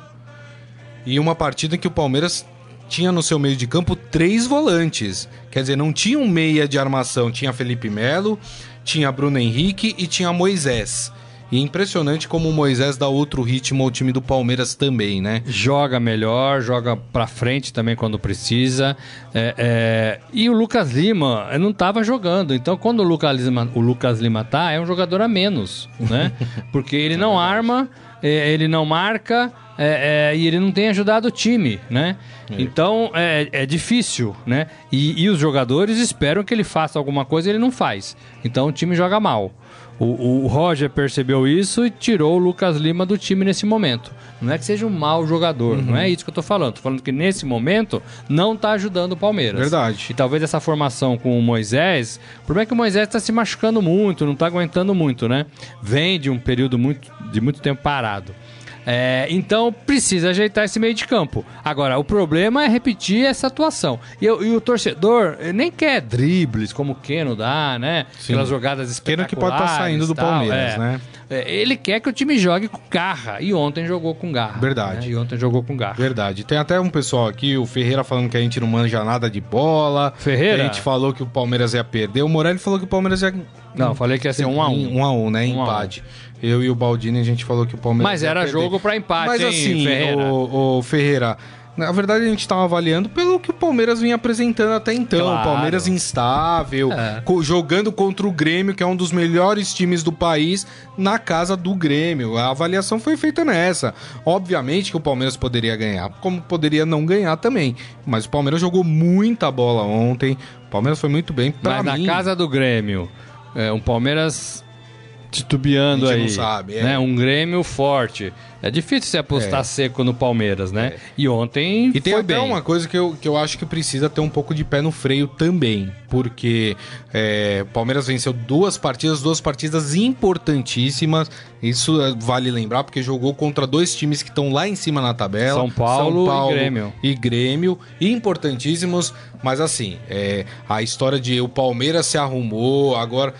[SPEAKER 2] e uma partida em que o Palmeiras tinha no seu meio de campo três volantes. Quer dizer, não tinha um meia de armação, tinha Felipe Melo, tinha Bruno Henrique e tinha Moisés. E é impressionante como o Moisés dá outro ritmo ao time do Palmeiras também, né?
[SPEAKER 3] Joga melhor, joga pra frente também quando precisa. É, é, E o Lucas Lima eh, não tava jogando. Então, quando o Lucas Lima, o Lucas Lima tá, é um jogador a menos, né? Porque ele não arma, eh, ele não marca. É, é, e ele não tem ajudado o time, né? Então é, é difícil, né? E, e os jogadores esperam que ele faça alguma coisa e ele não faz. Então o time joga mal. O, o Roger percebeu isso e tirou o Lucas Lima do time nesse momento. Não é que seja um mau jogador, não é isso que eu tô falando. Tô falando que nesse momento não tá ajudando o Palmeiras.
[SPEAKER 2] Verdade.
[SPEAKER 3] E talvez essa formação com o Moisés. O problema é que o Moisés tá se machucando muito, não tá aguentando muito, né? Vem de um período muito, de muito tempo parado. É, então precisa ajeitar esse meio de campo. Agora, o problema é repetir essa atuação. E, eu- e o torcedor nem quer dribles, como o Keno dá, né?
[SPEAKER 2] Sim.
[SPEAKER 3] Aquelas jogadas
[SPEAKER 2] Keno
[SPEAKER 3] espetaculares.
[SPEAKER 2] que pode tá saindo do
[SPEAKER 3] tal,
[SPEAKER 2] Palmeiras,
[SPEAKER 3] é.
[SPEAKER 2] né?
[SPEAKER 3] É, ele quer que o time jogue com garra. E ontem jogou com garra.
[SPEAKER 2] Verdade.
[SPEAKER 3] né? E ontem jogou com garra.
[SPEAKER 2] Verdade. Tem até um pessoal aqui, o Ferreira falando que a gente não manja nada de bola.
[SPEAKER 3] Ferreira?
[SPEAKER 2] A gente falou que o Palmeiras ia perder. O Morelli falou que o Palmeiras ia.
[SPEAKER 3] Não, falei que ia ser um a um.
[SPEAKER 2] Um a um, né?
[SPEAKER 3] Um.
[SPEAKER 2] Empate. Eu e o Baldini, a gente falou que o Palmeiras.
[SPEAKER 3] Mas era jogo pra empate,
[SPEAKER 2] Mas
[SPEAKER 3] hein,
[SPEAKER 2] assim,
[SPEAKER 3] Ferreira?
[SPEAKER 2] O, o Ferreira. Na verdade, a gente estava avaliando pelo que o Palmeiras vinha apresentando até então.
[SPEAKER 3] Claro.
[SPEAKER 2] O Palmeiras instável,
[SPEAKER 3] É.
[SPEAKER 2] co- jogando contra o Grêmio, que é um dos melhores times do país, na casa do Grêmio. A avaliação foi feita nessa. Obviamente que o Palmeiras poderia ganhar, como poderia não ganhar também. Mas o Palmeiras jogou muita bola ontem. O Palmeiras foi muito bem. Pra
[SPEAKER 3] Mas
[SPEAKER 2] mim,
[SPEAKER 3] na casa do Grêmio, é, um Palmeiras titubeando aí.
[SPEAKER 2] não sabe, é.
[SPEAKER 3] né? Um Grêmio forte. É difícil você apostar
[SPEAKER 2] É.
[SPEAKER 3] seco no Palmeiras, né? E ontem
[SPEAKER 2] E tem
[SPEAKER 3] foi
[SPEAKER 2] até
[SPEAKER 3] bem.
[SPEAKER 2] uma coisa que eu, que eu acho que precisa ter um pouco de pé no freio também. Porque é, o Palmeiras venceu duas partidas, duas partidas importantíssimas. Isso é, vale lembrar, porque jogou contra dois times que estão lá em cima na tabela.
[SPEAKER 3] São Paulo e Grêmio.
[SPEAKER 2] E Grêmio, importantíssimos. Mas assim, é, a história de o Palmeiras se arrumou, agora.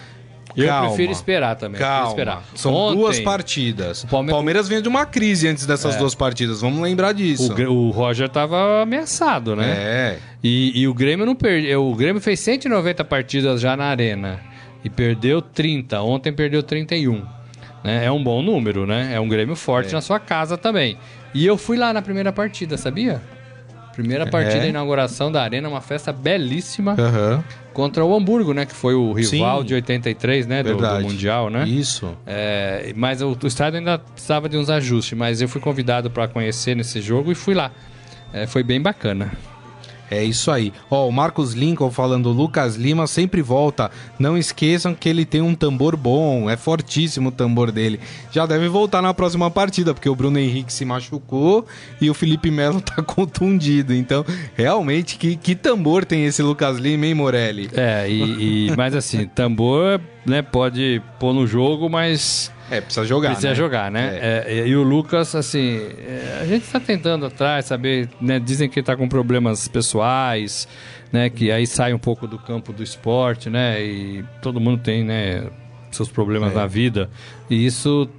[SPEAKER 3] Eu
[SPEAKER 2] calma,
[SPEAKER 3] prefiro esperar também.
[SPEAKER 2] Calma.
[SPEAKER 3] esperar.
[SPEAKER 2] São
[SPEAKER 3] Ontem,
[SPEAKER 2] duas partidas. O
[SPEAKER 3] Palme-
[SPEAKER 2] Palmeiras, vinha de uma crise antes dessas
[SPEAKER 3] É.
[SPEAKER 2] duas partidas. Vamos lembrar disso.
[SPEAKER 3] O, o Roger tava ameaçado, né?
[SPEAKER 2] É.
[SPEAKER 3] E, e o Grêmio não perdeu. O Grêmio fez 190 partidas já na arena e perdeu 30. Ontem perdeu 31. Né? É um bom número, né? É um Grêmio forte
[SPEAKER 2] É.
[SPEAKER 3] na sua casa também. E eu fui lá na primeira partida, sabia? Primeira partida
[SPEAKER 2] É.
[SPEAKER 3] inauguração da arena, uma festa belíssima
[SPEAKER 2] Aham.
[SPEAKER 3] Contra o Hamburgo, né? Que foi o rival
[SPEAKER 2] Sim.
[SPEAKER 3] de 83, né? Do, do. Mundial, né?
[SPEAKER 2] Isso.
[SPEAKER 3] É, mas o, o estádio ainda precisava de uns ajustes, mas eu fui convidado para conhecer nesse jogo e fui lá. É, foi bem bacana.
[SPEAKER 2] É isso aí. Ó, o Marcos Lincoln falando, Lucas Lima sempre volta. Não esqueçam que ele tem um tambor bom, é fortíssimo o tambor dele. Já deve voltar na próxima partida, porque o Bruno Henrique se machucou e o Felipe Melo tá contundido. Então, realmente, que, que tambor tem esse Lucas Lima, hein, Morelli?
[SPEAKER 3] É, e, e- mas assim, tambor, né, pode pôr no jogo, mas
[SPEAKER 2] É, precisa jogar,
[SPEAKER 3] precisa
[SPEAKER 2] né?
[SPEAKER 3] jogar, né? É, e o Lucas, assim, é, a gente está tentando atrás, saber, né? Dizem que ele tá com problemas pessoais, né? Que aí sai um pouco do campo do esporte, né? E todo mundo tem, né? Seus problemas
[SPEAKER 2] É.
[SPEAKER 3] na vida. E isso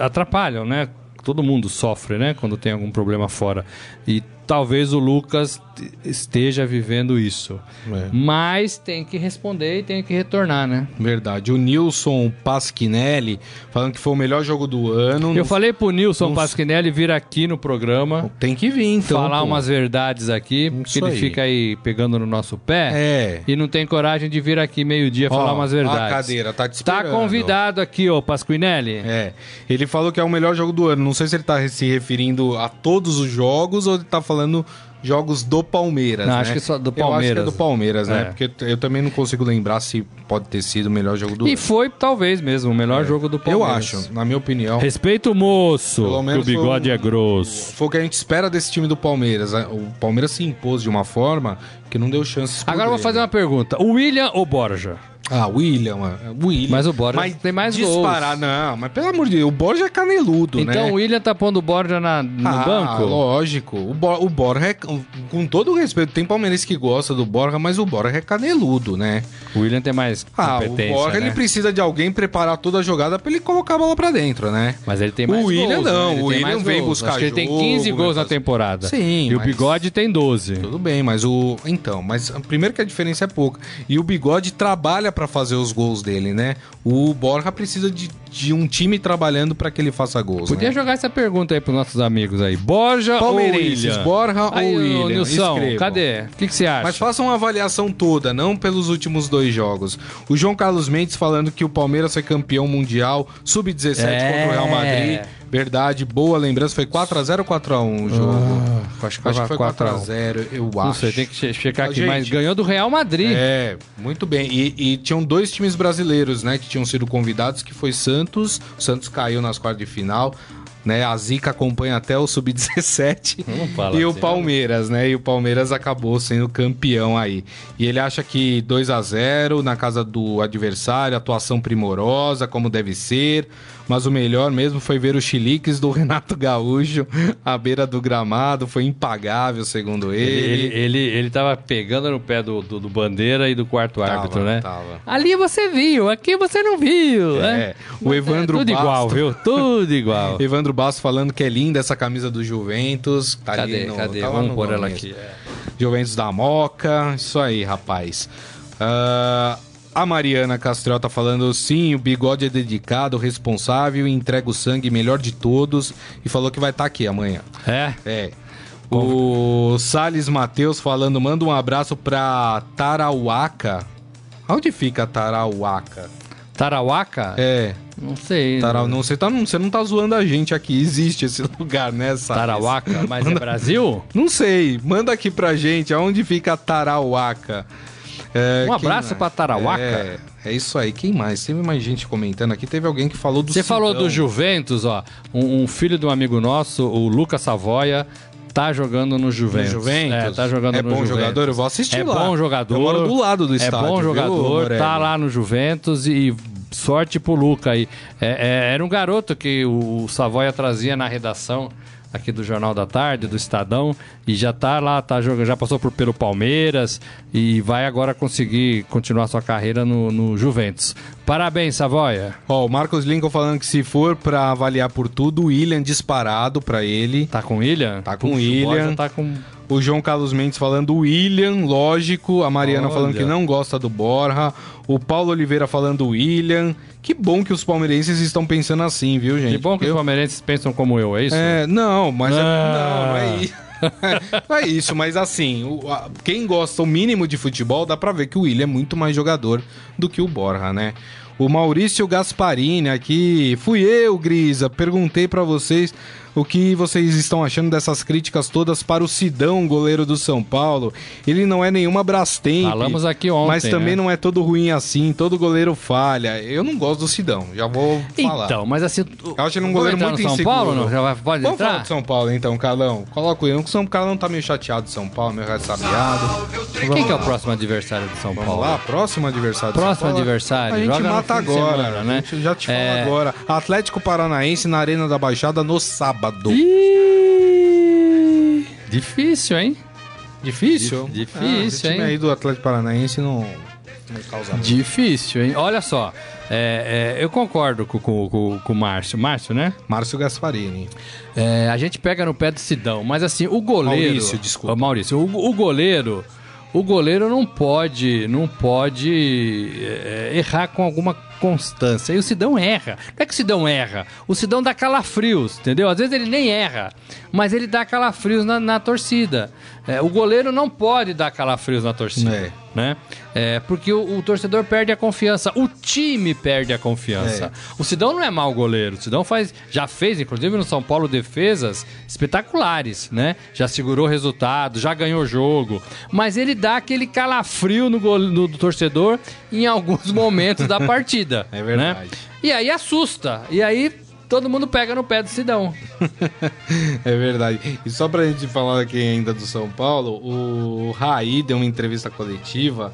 [SPEAKER 3] atrapalham, né? Todo mundo sofre, né? Quando tem algum problema fora. E talvez o Lucas esteja vivendo isso.
[SPEAKER 2] É.
[SPEAKER 3] Mas tem que responder e tem que retornar, né?
[SPEAKER 2] Verdade. O Nilson Pasquinelli falando que foi o melhor jogo do ano.
[SPEAKER 3] Eu falei pro Nilson
[SPEAKER 2] não-
[SPEAKER 3] Pasquinelli vir aqui no programa,
[SPEAKER 2] Tem que vir, então.
[SPEAKER 3] falar
[SPEAKER 2] pô.
[SPEAKER 3] umas verdades aqui, porque ele
[SPEAKER 2] aí.
[SPEAKER 3] fica aí pegando no nosso pé
[SPEAKER 2] É.
[SPEAKER 3] e não tem coragem de vir aqui meio-dia falar umas verdades.
[SPEAKER 2] A cadeira, tá te
[SPEAKER 3] Tá
[SPEAKER 2] esperando.
[SPEAKER 3] convidado aqui, ô Pasquinelli.
[SPEAKER 2] É. Ele falou que é o melhor jogo do ano. Não sei se ele tá se referindo a todos os jogos ou ele tá falando jogos do Palmeiras,
[SPEAKER 3] Não,
[SPEAKER 2] né?
[SPEAKER 3] acho que só do
[SPEAKER 2] Eu acho que é
[SPEAKER 3] Palmeiras.
[SPEAKER 2] do Palmeiras, né?
[SPEAKER 3] É.
[SPEAKER 2] Porque eu também não consigo lembrar se pode ter sido o melhor jogo do
[SPEAKER 3] E
[SPEAKER 2] ano.
[SPEAKER 3] foi, talvez mesmo, o melhor jogo do
[SPEAKER 2] É. Eu
[SPEAKER 3] Palmeiras.
[SPEAKER 2] acho, na minha opinião.
[SPEAKER 3] Respeita o moço,
[SPEAKER 2] Pelo
[SPEAKER 3] que o
[SPEAKER 2] menos
[SPEAKER 3] bigode
[SPEAKER 2] foi um-
[SPEAKER 3] é grosso.
[SPEAKER 2] Foi o que a gente espera desse time do Palmeiras. né? O Palmeiras se impôs de uma forma que não deu chances
[SPEAKER 3] Agora eu vou fazer uma pergunta. O William ou Borja?
[SPEAKER 2] Ah, William, mano. William.
[SPEAKER 3] Mas o Borja tem mais
[SPEAKER 2] disparar, não. Mas pelo amor de Deus, o Borja é caneludo, né?
[SPEAKER 3] Então o William tá pondo o Borja na- no
[SPEAKER 2] ah,
[SPEAKER 3] banco?
[SPEAKER 2] lógico. O, Bor o Borja é, com todo o respeito, tem palmeirense que gosta do Borja, mas o Borja é caneludo, né?
[SPEAKER 3] O William tem mais
[SPEAKER 2] Ah, o
[SPEAKER 3] competência,
[SPEAKER 2] Borja
[SPEAKER 3] né?
[SPEAKER 2] ele precisa de alguém preparar toda a jogada pra ele colocar a bola pra dentro, né?
[SPEAKER 3] Mas ele tem mais
[SPEAKER 2] O William
[SPEAKER 3] gols, né?
[SPEAKER 2] não,
[SPEAKER 3] Ele
[SPEAKER 2] o William vem
[SPEAKER 3] gols.
[SPEAKER 2] buscar
[SPEAKER 3] Acho que ele tem
[SPEAKER 2] jogo,
[SPEAKER 3] 15 gols
[SPEAKER 2] vai
[SPEAKER 3] na temporada.
[SPEAKER 2] Sim,
[SPEAKER 3] E o
[SPEAKER 2] mas-
[SPEAKER 3] Bigode tem 12.
[SPEAKER 2] Tudo bem, mas o. Então, mas primeiro que a diferença é pouca. E o Bigode trabalha pra fazer os gols dele, né? O Borja precisa de, de um time trabalhando pra que ele faça gols.
[SPEAKER 3] Podia
[SPEAKER 2] né?
[SPEAKER 3] jogar essa pergunta aí pros nossos amigos aí. Borja ou William?
[SPEAKER 2] Borja
[SPEAKER 3] aí,
[SPEAKER 2] ou William?
[SPEAKER 3] Nilson,
[SPEAKER 2] Escrevam.
[SPEAKER 3] cadê? O que, que você acha?
[SPEAKER 2] Mas faça uma avaliação toda, não pelos últimos dois jogos. O João Carlos Mendes falando que o Palmeiras foi campeão mundial, sub-17
[SPEAKER 3] É.
[SPEAKER 2] contra o Real Madrid. Verdade, boa lembrança. Foi 4x0 ou 4x1 o jogo?
[SPEAKER 3] acho que
[SPEAKER 2] Acho que foi
[SPEAKER 3] 4 a 1.
[SPEAKER 2] 4x0, eu acho.
[SPEAKER 3] Não sei, tem que che- checar aqui.
[SPEAKER 2] Gente,
[SPEAKER 3] Mas ganhou do Real Madrid.
[SPEAKER 2] É, muito bem. E, e tinham dois times brasileiros, né, que tinham sido convidados, que foi Santos. O Santos caiu nas quartas de final. Né, a Zica acompanha até o Sub-17
[SPEAKER 3] Não fala
[SPEAKER 2] e o
[SPEAKER 3] assim,
[SPEAKER 2] Palmeiras, né? E o Palmeiras acabou sendo campeão aí. E ele acha que 2 a 0 na casa do adversário, atuação primorosa, como deve ser. Mas o melhor mesmo foi ver o chiliques do Renato Gaúcho à beira do gramado. Foi impagável, segundo
[SPEAKER 3] Ele,
[SPEAKER 2] ele.
[SPEAKER 3] ele, ele, tava pegando no pé do, do, do Bandeira e do quarto
[SPEAKER 2] Tava,
[SPEAKER 3] árbitro, né?
[SPEAKER 2] tava.
[SPEAKER 3] Ali você viu, aqui você não viu.
[SPEAKER 2] É,
[SPEAKER 3] né?
[SPEAKER 2] o Evandro
[SPEAKER 3] Tudo igual,
[SPEAKER 2] Basto.
[SPEAKER 3] viu? Tudo igual.
[SPEAKER 2] Evandro Basso falando que é linda essa camisa do Juventus. Tá
[SPEAKER 3] Cadê?
[SPEAKER 2] ali no-
[SPEAKER 3] Cadê?
[SPEAKER 2] tá
[SPEAKER 3] Vamos pôr ela aqui. É.
[SPEAKER 2] Juventus da Moca. Isso aí, rapaz. Ah, a Mariana Castrel tá falando sim, o bigode é dedicado, responsável, entrega o sangue melhor de todos e falou que vai estar aqui amanhã.
[SPEAKER 3] É?
[SPEAKER 2] É. O Salles Matheus falando, manda um abraço pra Tarauaca. Onde fica Tarauaca?
[SPEAKER 3] Tarauaca?
[SPEAKER 2] É,
[SPEAKER 3] Não sei.
[SPEAKER 2] Tarau, não, você, tá, não, você não tá zoando a gente aqui, existe esse lugar, né, Salles?
[SPEAKER 3] Tarauaca? Mas é Brasil?
[SPEAKER 2] Não sei, manda aqui pra gente, aonde fica Tarauaca? É,
[SPEAKER 3] Um abraço pra Tarauaca.
[SPEAKER 2] É, é isso aí, quem mais? Teve mais gente comentando aqui, teve alguém que falou do
[SPEAKER 3] Você falou do Juventus, ó. Um, um filho de um amigo nosso, o Lucas Savoia, tá jogando no
[SPEAKER 2] No
[SPEAKER 3] Juventus.
[SPEAKER 2] Juventus?
[SPEAKER 3] É, tá jogando
[SPEAKER 2] É
[SPEAKER 3] no
[SPEAKER 2] bom
[SPEAKER 3] Juventus.
[SPEAKER 2] jogador? Eu vou assistir
[SPEAKER 3] é
[SPEAKER 2] lá.
[SPEAKER 3] bom jogador.
[SPEAKER 2] Eu moro do lado do estádio,
[SPEAKER 3] É bom
[SPEAKER 2] viu,
[SPEAKER 3] jogador,
[SPEAKER 2] Morelli?
[SPEAKER 3] tá lá no Juventus e sorte pro Luca aí. É, é, era um garoto que o Savoia trazia na redação aqui do Jornal da Tarde, do Estadão, e já tá lá, tá jogando, já passou por, pelo Palmeiras e vai agora conseguir continuar sua carreira no, no Juventus. Parabéns, Savoia.
[SPEAKER 2] Ó, o Marcos Lincoln falando que se for pra avaliar por tudo, o William disparado pra ele.
[SPEAKER 3] Tá com o William?
[SPEAKER 2] Tá com o
[SPEAKER 3] Puxa,
[SPEAKER 2] William.
[SPEAKER 3] Tá com...
[SPEAKER 2] O João Carlos Mendes falando o William, lógico. A Mariana
[SPEAKER 3] Olha.
[SPEAKER 2] falando que não gosta do Borja. O Paulo Oliveira falando o William. Que bom que os palmeirenses estão pensando assim, viu, gente?
[SPEAKER 3] Que bom que os
[SPEAKER 2] Eu-
[SPEAKER 3] palmeirenses pensam como eu, é isso?
[SPEAKER 2] É, não, mas é-
[SPEAKER 3] Ah.
[SPEAKER 2] não, não é isso. não é isso, mas assim, o- a- quem gosta o mínimo de futebol, dá pra ver que o William é muito mais jogador do que o Borja, né? O Maurício Gasparini aqui, fui eu, Grisa, perguntei pra vocês o que vocês estão achando dessas críticas todas para o Sidão, goleiro do São Paulo. Ele não é nenhuma Brastemp.
[SPEAKER 3] Falamos aqui ontem,
[SPEAKER 2] Mas também
[SPEAKER 3] né?
[SPEAKER 2] não é todo ruim assim, todo goleiro falha. Eu não gosto do Sidão, já vou falar.
[SPEAKER 3] Então, mas assim...
[SPEAKER 2] Eu acho ele um
[SPEAKER 3] vamos
[SPEAKER 2] goleiro muito
[SPEAKER 3] São
[SPEAKER 2] inseguro.
[SPEAKER 3] Paulo, não? Já vai, pode
[SPEAKER 2] Vamos falar
[SPEAKER 3] entrar?
[SPEAKER 2] de São Paulo então, Carlão. Coloca ele. O São Carlão tá meio chateado de São Paulo, meio ressabiado.
[SPEAKER 3] Quem que é o próximo adversário do São
[SPEAKER 2] Vamos
[SPEAKER 3] Paulo?
[SPEAKER 2] lá, próximo adversário. São
[SPEAKER 3] Próximo
[SPEAKER 2] Paulo.
[SPEAKER 3] adversário,
[SPEAKER 2] A gente mata agora,
[SPEAKER 3] semana, né?
[SPEAKER 2] A gente já te fala
[SPEAKER 3] É.
[SPEAKER 2] agora. Atlético Paranaense na Arena da Baixada no sábado.
[SPEAKER 3] Ih, Difícil, hein?
[SPEAKER 2] Difícil?
[SPEAKER 3] Difícil,
[SPEAKER 2] ah, esse time
[SPEAKER 3] hein?
[SPEAKER 2] aí do Atlético Paranaense não, não causa.
[SPEAKER 3] Difícil, hein? Olha só, é, é, eu concordo com, com, com, com o Márcio. Márcio, né?
[SPEAKER 2] Márcio Gasparini.
[SPEAKER 3] É, a gente pega no pé do Sidão, mas assim, o goleiro.
[SPEAKER 2] Maurício, desculpa.
[SPEAKER 3] Ô, Maurício, o, o goleiro. O goleiro não pode, não pode é, errar com alguma constância. E o Sidão erra. Não é que o Sidão erra. O Sidão dá calafrios, entendeu? Às vezes ele nem erra, mas ele dá calafrios na, na torcida. É, o goleiro não pode dar calafrios na torcida.
[SPEAKER 2] É.
[SPEAKER 3] Né? É, porque o, o torcedor perde a confiança, o time perde a confiança.
[SPEAKER 2] É.
[SPEAKER 3] O Sidão não é mau goleiro, o Sidão faz, já fez, inclusive no São Paulo, defesas espetaculares, né? Já segurou resultado, já ganhou jogo, mas ele dá aquele calafrio no, gole- no- do torcedor em alguns momentos da partida.
[SPEAKER 2] É verdade.
[SPEAKER 3] Né? E aí assusta, e aí todo mundo pega no pé do Sidão.
[SPEAKER 2] É verdade. E só pra gente falar aqui ainda do São Paulo, o Raí deu uma entrevista coletiva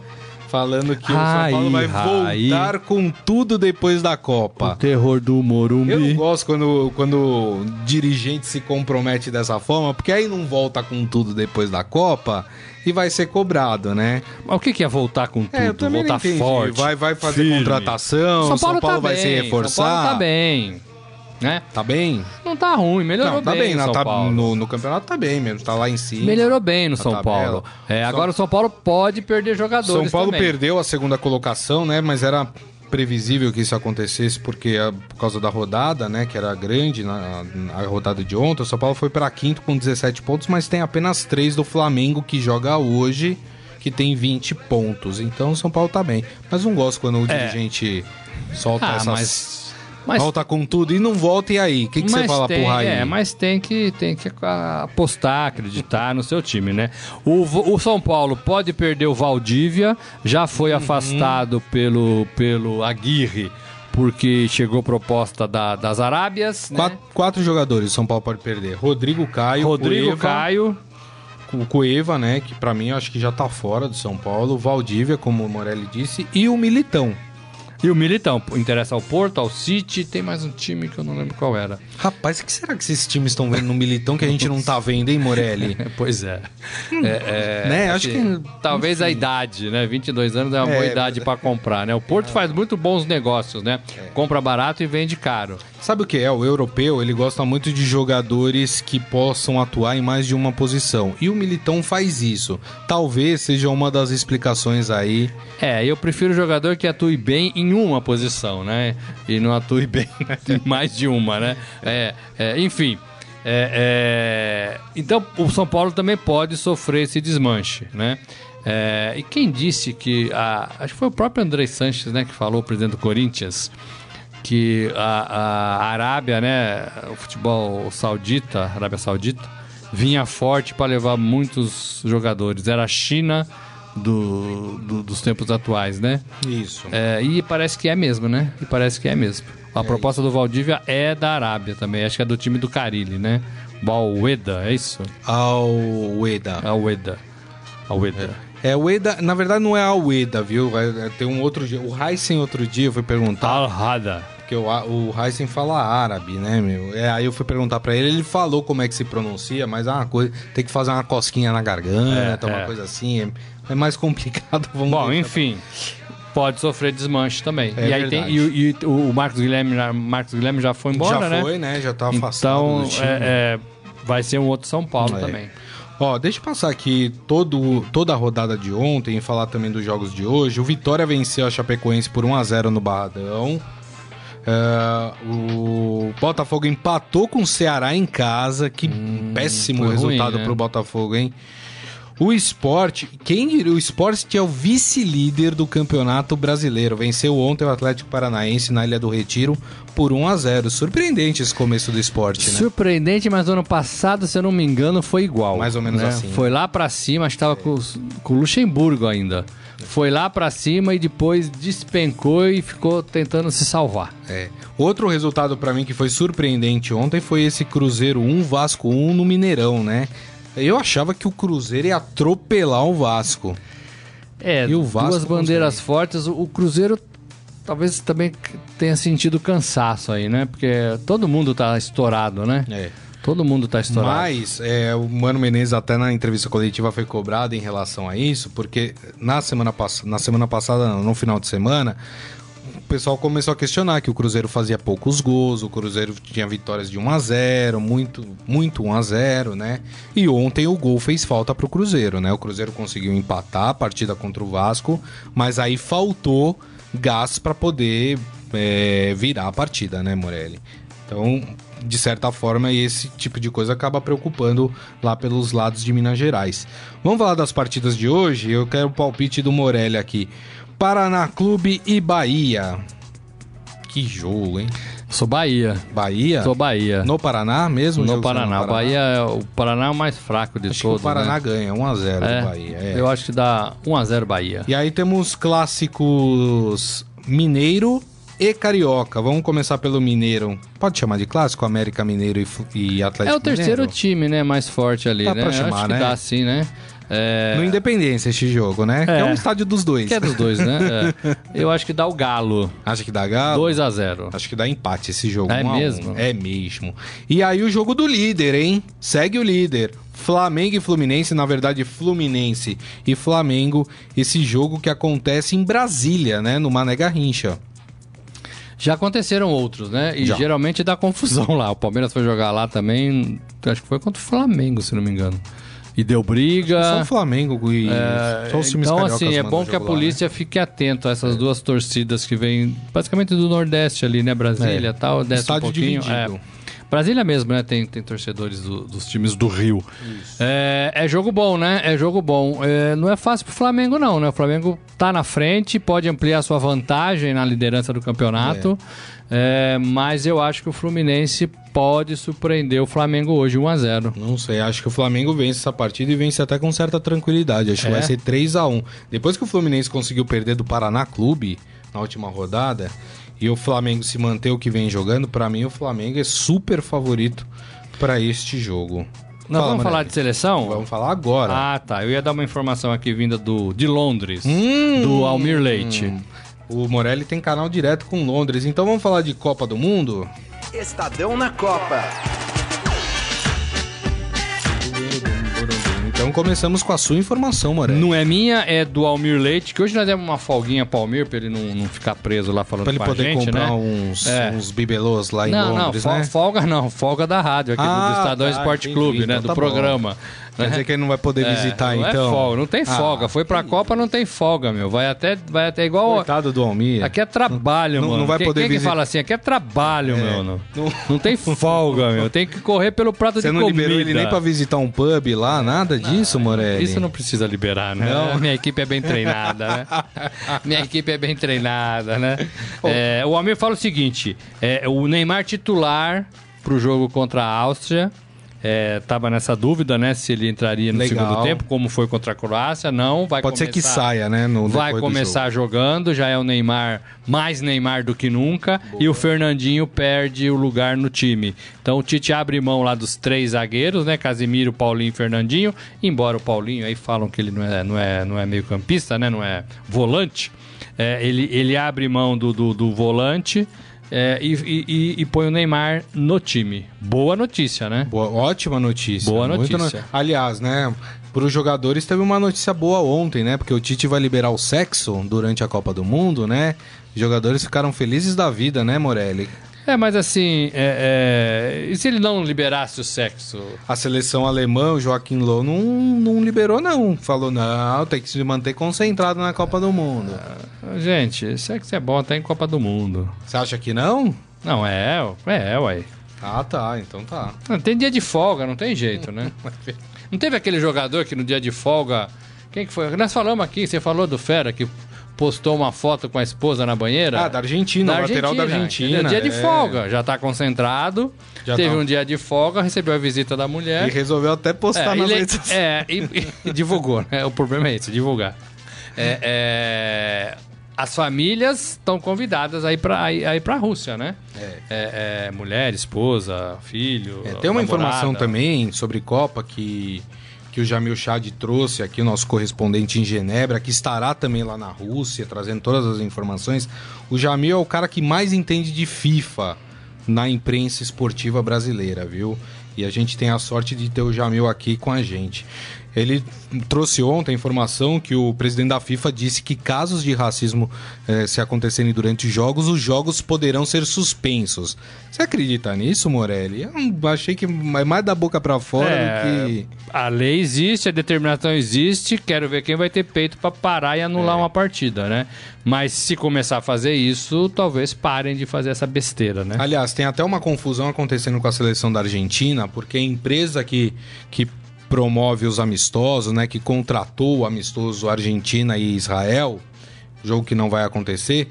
[SPEAKER 2] falando que o São Paulo vai
[SPEAKER 3] Raí.
[SPEAKER 2] voltar com tudo depois da Copa.
[SPEAKER 3] terror do
[SPEAKER 2] Eu não
[SPEAKER 3] Morumbi.
[SPEAKER 2] gosto quando, quando o dirigente se compromete dessa forma, porque aí não volta com tudo depois da Copa e vai ser cobrado, né?
[SPEAKER 3] Mas o que que é voltar com tudo?
[SPEAKER 2] É, eu também
[SPEAKER 3] voltar forte.
[SPEAKER 2] Vai, vai fazer
[SPEAKER 3] firme.
[SPEAKER 2] contratação, São Paulo, vai se reforçar.
[SPEAKER 3] São Paulo tá bem. Né?
[SPEAKER 2] Tá bem?
[SPEAKER 3] Não tá ruim, melhorou
[SPEAKER 2] Não, tá
[SPEAKER 3] bem,
[SPEAKER 2] bem.
[SPEAKER 3] no São
[SPEAKER 2] tá-
[SPEAKER 3] Paulo.
[SPEAKER 2] no, no campeonato tá bem mesmo, tá lá em cima.
[SPEAKER 3] Melhorou bem no São. Paulo. É, agora o São Paulo pode perder jogadores
[SPEAKER 2] São Paulo
[SPEAKER 3] também.
[SPEAKER 2] perdeu a segunda colocação, né? Mas era previsível que isso acontecesse porque ah, por causa da rodada, né? Que era grande na, na rodada de ontem. O São Paulo foi para quinto com 17 pontos, mas tem apenas três do Flamengo que joga hoje, que tem 20 pontos. Então o São Paulo tá bem. Mas não gosto quando o
[SPEAKER 3] É.
[SPEAKER 2] dirigente solta
[SPEAKER 3] Ah,
[SPEAKER 2] essas.
[SPEAKER 3] mas- mas-
[SPEAKER 2] volta com tudo e não volta, e aí? O que, que você fala
[SPEAKER 3] tem,
[SPEAKER 2] pro Raí?
[SPEAKER 3] É, mas tem que, tem que apostar, acreditar no seu time, né? O, o São Paulo pode perder o Valdívia, já foi
[SPEAKER 2] Uhum.
[SPEAKER 3] afastado pelo, pelo Aguirre, porque chegou proposta da- das Arábias. né?
[SPEAKER 2] Quatro, quatro jogadores o São Paulo pode perder. Rodrigo Caio,
[SPEAKER 3] Rodrigo
[SPEAKER 2] Cueva,
[SPEAKER 3] Caio.
[SPEAKER 2] o Cueva, né, que pra mim eu acho que já tá fora do São Paulo, Valdívia, como o Morelli disse, e o Militão.
[SPEAKER 3] E o Militão, interessa ao Porto, ao City, tem mais um time que eu não lembro qual era.
[SPEAKER 2] Rapaz, o que será que esses times estão vendo no Militão que a gente não tá vendo, hein, Morelli?
[SPEAKER 3] Pois é. É, é,
[SPEAKER 2] Né, acho
[SPEAKER 3] assim,
[SPEAKER 2] que-
[SPEAKER 3] Talvez a idade, né? 22 anos é uma
[SPEAKER 2] É,
[SPEAKER 3] boa idade pra comprar, né? O Porto faz muito bons negócios, né?
[SPEAKER 2] É.
[SPEAKER 3] Compra barato e vende caro.
[SPEAKER 2] Sabe o que é? O europeu, ele gosta muito de jogadores que possam atuar em mais de uma posição. E o Militão faz isso. Talvez seja uma das explicações aí.
[SPEAKER 3] É, eu prefiro jogador que atue bem em uma posição, né? E não atue bem em mais de uma, né? É, é, enfim. É, é, então, o São Paulo também pode sofrer esse desmanche, né? É, e quem disse que... A, acho que foi o próprio André Sanches, né? Que falou, o presidente do Corinthians, que a, a Arábia, né? O futebol saudita, Arábia Saudita, vinha forte para levar muitos jogadores. Era a China do- do- dos tempos atuais, né?
[SPEAKER 2] Isso.
[SPEAKER 3] É, e parece que é mesmo, né? E parece que é mesmo. A proposta do Valdívia é da Arábia também. Acho que é do time do Carilli, né? Balweda, é isso?
[SPEAKER 2] Ao Ueda.
[SPEAKER 3] Alweda. Alweda.
[SPEAKER 2] É, o Ueda, na verdade não é a Ueda, viu? É- é- Tem um outro dia. O Heisen outro dia foi perguntar.
[SPEAKER 3] Al-Hada.
[SPEAKER 2] Porque o, o Heisen fala árabe, né, meu? É, aí eu fui perguntar pra ele, ele falou como é que se pronuncia, mas é uma coisa. Tem que fazer uma cosquinha na garganta,
[SPEAKER 3] É,
[SPEAKER 2] uma
[SPEAKER 3] é.
[SPEAKER 2] coisa assim. É, mais complicado, vamos
[SPEAKER 3] Bom,
[SPEAKER 2] deixar-
[SPEAKER 3] enfim. Pode sofrer desmanche também.
[SPEAKER 2] É
[SPEAKER 3] e aí tem, e, e o Marcos Guilherme, Marcos Guilherme já foi embora,
[SPEAKER 2] Já
[SPEAKER 3] né?
[SPEAKER 2] foi, né? Já tá afastado
[SPEAKER 3] Então,
[SPEAKER 2] time.
[SPEAKER 3] é, é, vai ser um outro São Paulo
[SPEAKER 2] É.
[SPEAKER 3] também.
[SPEAKER 2] Ó, deixa eu passar aqui todo, toda a rodada de ontem e falar também dos jogos de hoje. O Vitória venceu a Chapecoense por 1x0 no Barradão. É, o Botafogo empatou com o Ceará em casa. Que péssimo
[SPEAKER 3] Hum, ruim,
[SPEAKER 2] resultado
[SPEAKER 3] né?
[SPEAKER 2] pro Botafogo, hein? O esporte, quem diria? O esporte que é o vice-líder do campeonato brasileiro. Venceu ontem o Atlético Paranaense na Ilha do Retiro por 1 a 0 Surpreendente esse começo do esporte, né?
[SPEAKER 3] Surpreendente, mas ano passado, se eu não me engano, foi igual.
[SPEAKER 2] Mais ou menos
[SPEAKER 3] né?
[SPEAKER 2] assim.
[SPEAKER 3] Foi lá pra cima, acho que tava com, com o Luxemburgo ainda. Foi lá pra cima e depois despencou e ficou tentando se salvar.
[SPEAKER 2] É. Outro resultado pra mim que foi surpreendente ontem foi esse Cruzeiro 1 Vasco 1 no Mineirão, né? Eu achava que o Cruzeiro ia atropelar o Vasco.
[SPEAKER 3] É,
[SPEAKER 2] E o Vasco
[SPEAKER 3] duas bandeiras fortes. O o Cruzeiro talvez também tenha sentido cansaço aí, né? Porque todo mundo tá estourado, né?
[SPEAKER 2] É.
[SPEAKER 3] Todo mundo tá estourado.
[SPEAKER 2] Mas é, o Mano Menezes até na entrevista coletiva foi cobrado em relação a isso, porque na semana, pass na semana passada, não, no final de semana, o pessoal começou a questionar que o Cruzeiro fazia poucos gols, o Cruzeiro tinha vitórias de 1 a 0 muito, muito 1 a 0 né? E ontem o gol fez falta pro Cruzeiro, né? O Cruzeiro conseguiu empatar a partida contra o Vasco, mas aí faltou gás para poder é, virar a partida, né, Morelli? Então, de certa forma, esse tipo de coisa acaba preocupando lá pelos lados de Minas Gerais. Vamos falar das partidas de hoje? Eu quero o palpite do Morelli aqui. Paraná Clube e Bahia. Que jogo, hein?
[SPEAKER 3] Sou Bahia.
[SPEAKER 2] Bahia?
[SPEAKER 3] Sou Bahia.
[SPEAKER 2] No Paraná mesmo?
[SPEAKER 3] No Paraná. no Paraná. Bahia é o Paraná é o mais fraco de
[SPEAKER 2] acho
[SPEAKER 3] todos.
[SPEAKER 2] o Paraná
[SPEAKER 3] né?
[SPEAKER 2] ganha 1x0
[SPEAKER 3] é,
[SPEAKER 2] do Bahia. É.
[SPEAKER 3] Eu acho que dá 1x0 Bahia.
[SPEAKER 2] E aí temos clássicos Mineiro e Carioca. Vamos começar pelo Mineiro. Pode chamar de clássico? América Mineiro e, e Atlético
[SPEAKER 3] É o terceiro
[SPEAKER 2] Mineiro?
[SPEAKER 3] time, né? Mais forte ali,
[SPEAKER 2] Dá
[SPEAKER 3] né?
[SPEAKER 2] pra chamar,
[SPEAKER 3] acho que
[SPEAKER 2] né?
[SPEAKER 3] dá sim, né? É...
[SPEAKER 2] No Independência este jogo, né? Que é um estádio dos dois.
[SPEAKER 3] Que é dos dois, né? É. Eu acho que dá o Galo.
[SPEAKER 2] Acha que dá galo?
[SPEAKER 3] 2x0.
[SPEAKER 2] Acho que dá empate esse jogo.
[SPEAKER 3] É
[SPEAKER 2] um a um.
[SPEAKER 3] mesmo?
[SPEAKER 2] É mesmo. E aí o jogo do líder, hein? Segue o líder. Flamengo e Fluminense, na verdade Fluminense e Flamengo, esse jogo que acontece em Brasília, né, no Mané Garrincha.
[SPEAKER 3] Já aconteceram outros, né? E
[SPEAKER 2] Já.
[SPEAKER 3] geralmente dá confusão lá. O Palmeiras foi jogar lá também, acho que foi contra o Flamengo, se não me engano. E deu briga.
[SPEAKER 2] Só o Flamengo e
[SPEAKER 3] É,
[SPEAKER 2] só os times
[SPEAKER 3] então, assim, é bom que a
[SPEAKER 2] lá, né?
[SPEAKER 3] polícia fique atento a essas duas torcidas que vêm basicamente do Nordeste ali, né? Brasília e tal, desce
[SPEAKER 2] Estádio
[SPEAKER 3] um pouquinho.
[SPEAKER 2] dividido.
[SPEAKER 3] É. Brasília mesmo, né? Tem, tem torcedores do- dos times do Rio. É, é jogo bom, né? É jogo bom. É, não é fácil pro Flamengo, não, né? O Flamengo tá na frente, pode ampliar sua vantagem na liderança do campeonato. É, mas eu acho que o Fluminense pode surpreender o Flamengo hoje 1 a 0
[SPEAKER 2] Não sei, acho que o Flamengo vence essa partida e vence até com certa tranquilidade. Acho que
[SPEAKER 3] É?
[SPEAKER 2] vai ser 3 a 1 Depois que o Fluminense conseguiu perder do Paraná Clube na última rodada e o Flamengo se manter o que vem jogando, pra mim o Flamengo é super favorito pra este jogo.
[SPEAKER 3] Nós
[SPEAKER 2] Fala,
[SPEAKER 3] vamos falar de seleção?
[SPEAKER 2] Vamos falar agora.
[SPEAKER 3] Ah, tá. Eu ia dar uma informação aqui vinda do, de Londres,
[SPEAKER 2] Hum.
[SPEAKER 3] do Almir Leite.
[SPEAKER 2] O Morelli tem canal direto com Londres, então vamos falar de Copa do Mundo?
[SPEAKER 1] Estadão na Copa.
[SPEAKER 2] Então começamos com a sua informação, Morelli.
[SPEAKER 3] Não é minha, é do Almir Leite, que hoje nós demos uma folguinha pro Almir pra ele não, não ficar preso lá falando
[SPEAKER 2] Pra ele
[SPEAKER 3] com
[SPEAKER 2] poder
[SPEAKER 3] a gente,
[SPEAKER 2] comprar
[SPEAKER 3] né?
[SPEAKER 2] uns,
[SPEAKER 3] É.
[SPEAKER 2] uns bibelôs lá em
[SPEAKER 3] não,
[SPEAKER 2] Londres,
[SPEAKER 3] não,
[SPEAKER 2] né?
[SPEAKER 3] folga não, folga da rádio aqui, do-
[SPEAKER 2] Ah,
[SPEAKER 3] do Estadão
[SPEAKER 2] tá,
[SPEAKER 3] Esporte
[SPEAKER 2] entendi.
[SPEAKER 3] Clube, né?
[SPEAKER 2] Então
[SPEAKER 3] do
[SPEAKER 2] tá bom. Quer dizer que ele não vai poder
[SPEAKER 3] É,
[SPEAKER 2] visitar,
[SPEAKER 3] não
[SPEAKER 2] então?
[SPEAKER 3] É folga, não tem
[SPEAKER 2] Ah,
[SPEAKER 3] folga. Foi pra Copa, não tem folga, meu. Vai até, vai até igual.
[SPEAKER 2] Coitado do Almir.
[SPEAKER 3] Aqui é trabalho,
[SPEAKER 2] Não-
[SPEAKER 3] mano.
[SPEAKER 2] não vai
[SPEAKER 3] quem,
[SPEAKER 2] poder
[SPEAKER 3] quem que
[SPEAKER 2] visitar-
[SPEAKER 3] fala assim? Aqui é trabalho, meu. Não,
[SPEAKER 2] Não-
[SPEAKER 3] não tem folga, meu. Tem que correr pelo prato
[SPEAKER 2] Você
[SPEAKER 3] de
[SPEAKER 2] não
[SPEAKER 3] comida.
[SPEAKER 2] liberou ele nem pra visitar um pub lá, nada disso, Morelli?
[SPEAKER 3] Isso não precisa liberar, né?
[SPEAKER 2] Não?
[SPEAKER 3] Minha equipe é bem treinada, né? Minha equipe é bem treinada, né? É, o Almir fala o seguinte: é, o Neymar titular pro jogo contra a Áustria. É, tava nessa dúvida, né? Se ele entraria no
[SPEAKER 2] Legal.
[SPEAKER 3] segundo tempo, como foi contra a Croácia. Não, vai
[SPEAKER 2] Pode ser
[SPEAKER 3] começar,
[SPEAKER 2] que saia, né? No,
[SPEAKER 3] Vai começar jogando, já é o Neymar, mais Neymar do que nunca, e o Fernandinho perde o lugar no time. Então o Tite abre mão lá dos três zagueiros, né? Casimiro, Paulinho e Fernandinho, embora o Paulinho aí falam que ele não é, não é, não é meio campista, né? Não é volante. É, ele, ele abre mão do, do, do volante é, e, e- e- põe o Neymar no time. Boa notícia, né?
[SPEAKER 2] Boa, ótima notícia.
[SPEAKER 3] Boa notícia.
[SPEAKER 2] no- Aliás, né? Para os jogadores teve uma notícia boa ontem, né? Porque o Tite vai liberar o sexo durante a Copa do Mundo, né? Os jogadores ficaram felizes da vida, né, Morelli?
[SPEAKER 3] É, mas assim, é, é, e se ele não liberasse o sexo?
[SPEAKER 2] A seleção alemã, o Joaquim Low, não, não liberou, não. Falou, não, tem que se manter concentrado na Copa do Mundo.
[SPEAKER 3] Gente, sexo é bom até em Copa do Mundo.
[SPEAKER 2] Você acha que não?
[SPEAKER 3] Não, é, é, ué.
[SPEAKER 2] Ah, tá, então tá.
[SPEAKER 3] Não, tem dia de folga, não tem jeito, né? Não teve aquele jogador que no dia de folga. Quem que foi? Nós falamos aqui, você falou do Fera que postou uma foto com a esposa na banheira.
[SPEAKER 2] Ah, da Argentina, o lateral da Argentina.
[SPEAKER 3] entendeu? Dia de
[SPEAKER 2] é.
[SPEAKER 3] folga, já tá concentrado.
[SPEAKER 2] Já
[SPEAKER 3] teve
[SPEAKER 2] tá.
[SPEAKER 3] um dia de folga, recebeu a visita da mulher.
[SPEAKER 2] E resolveu até postar
[SPEAKER 3] É,
[SPEAKER 2] nas
[SPEAKER 3] ele-
[SPEAKER 2] redes sociais.
[SPEAKER 3] é, e, e divulgou, né? O problema é esse, divulgar. É, é, as famílias estão convidadas a ir para a ir pra Rússia, né? É, é, mulher, esposa, filho.
[SPEAKER 2] É, tem uma
[SPEAKER 3] namorada.
[SPEAKER 2] informação também sobre Copa que, que o Jamil Chad trouxe aqui, nosso correspondente em Genebra, que estará também lá na Rússia, trazendo todas as informações. O Jamil é o cara que mais entende de FIFA na imprensa esportiva brasileira, viu? E a gente tem a sorte de ter o Jamil aqui com a gente. Ele trouxe ontem a informação que o presidente da FIFA disse que casos de racismo eh, se acontecerem durante jogos, os jogos poderão ser suspensos. Você acredita nisso, Morelli? Eu achei que é mais da boca para fora é, do que.
[SPEAKER 3] A lei existe, a determinação existe. Quero ver quem vai ter peito para parar e anular é. uma partida, né? Mas se começar a fazer isso, talvez parem de fazer essa besteira, né?
[SPEAKER 2] Aliás, tem até uma confusão acontecendo com a seleção da Argentina, porque a empresa que, que promove os amistosos, né, que contratou o amistoso Argentina e Israel, jogo que não vai acontecer,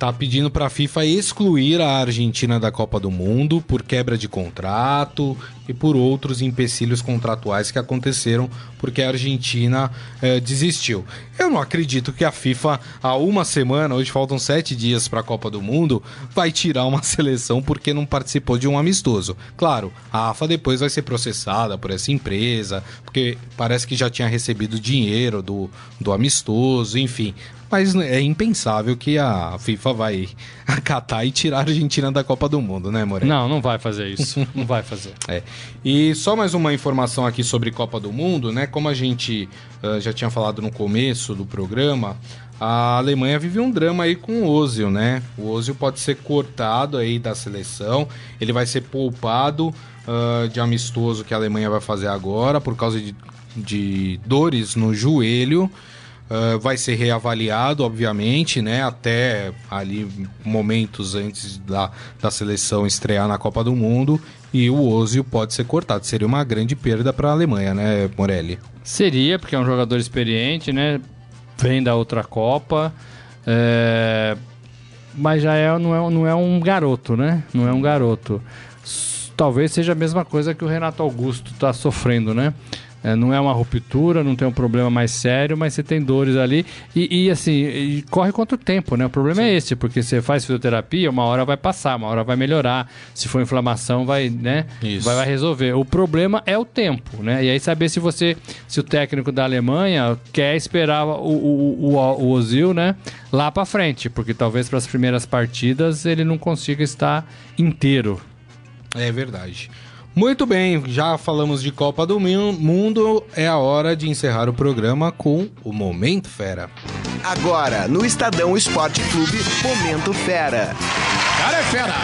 [SPEAKER 2] tá pedindo para a FIFA excluir a Argentina da Copa do Mundo por quebra de contrato e por outros empecilhos contratuais que aconteceram porque a Argentina eh, desistiu. Eu não acredito que a FIFA, há uma semana, hoje faltam sete dias para a Copa do Mundo, vai tirar uma seleção porque não participou de um amistoso. Claro, a AFA depois vai ser processada por essa empresa, porque parece que já tinha recebido dinheiro do, do amistoso, enfim. Mas é impensável que a FIFA vai acatar e tirar a Argentina da Copa do Mundo, né, Moreira?
[SPEAKER 3] Não, não vai fazer isso. não vai fazer.
[SPEAKER 2] É. E só mais uma informação aqui sobre Copa do Mundo, né? Como a gente uh, já tinha falado no começo do programa, a Alemanha vive um drama aí com o Ozil, né? O Ozil pode ser cortado aí da seleção, ele vai ser poupado uh, de amistoso que a Alemanha vai fazer agora por causa de, de dores no joelho. Uh, vai ser reavaliado, obviamente, né? Até ali momentos antes da, da seleção estrear na Copa do Mundo. E o Ozil pode ser cortado. Seria uma grande perda para a Alemanha, né, Morelli?
[SPEAKER 3] Seria, porque é um jogador experiente, né? Vem da outra Copa. É... Mas já é, não, é, não é um garoto, né? Não é um garoto. Talvez seja a mesma coisa que o Renato Augusto está sofrendo, né? É, não é uma ruptura, não tem um problema mais sério, mas você tem dores ali. E, e assim, e corre contra o tempo, né? O problema é Sim. é esse, porque você faz fisioterapia, uma hora vai passar, uma hora vai melhorar. Se for inflamação, vai, né? Vai, vai, resolver. O problema é o tempo, né? E aí saber se você, se o técnico da Alemanha quer esperar o, o, o, o Ozil, né? Lá para frente, porque talvez para as primeiras partidas ele não consiga estar inteiro.
[SPEAKER 2] É verdade. Muito bem, já falamos de Copa do Mundo, é a hora de encerrar o programa com o Momento Fera.
[SPEAKER 1] Agora, no Estadão Esporte Clube, Momento Fera.
[SPEAKER 2] Cara é fera!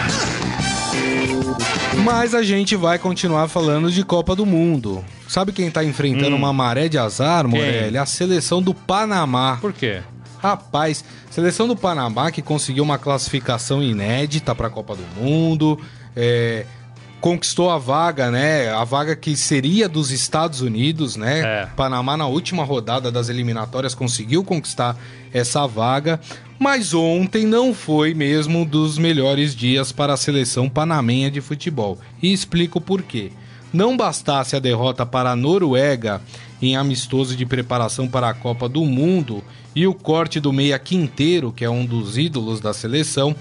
[SPEAKER 2] Mas a gente vai continuar falando de Copa do Mundo. Sabe quem tá enfrentando hum. uma maré de azar, Morelli? A seleção do Panamá.
[SPEAKER 3] Por quê?
[SPEAKER 2] Rapaz, seleção do Panamá que conseguiu uma classificação inédita para a Copa do Mundo. É, conquistou a vaga, né? A vaga que seria dos Estados Unidos, né? É. Panamá na última rodada das eliminatórias conseguiu conquistar essa vaga, mas ontem não foi mesmo dos melhores dias para a seleção panamenha de futebol. E explico por quê. Não bastasse a derrota para a Noruega em amistoso de preparação para a Copa do Mundo e o corte do meia Quinteiro, que é um dos ídolos da seleção,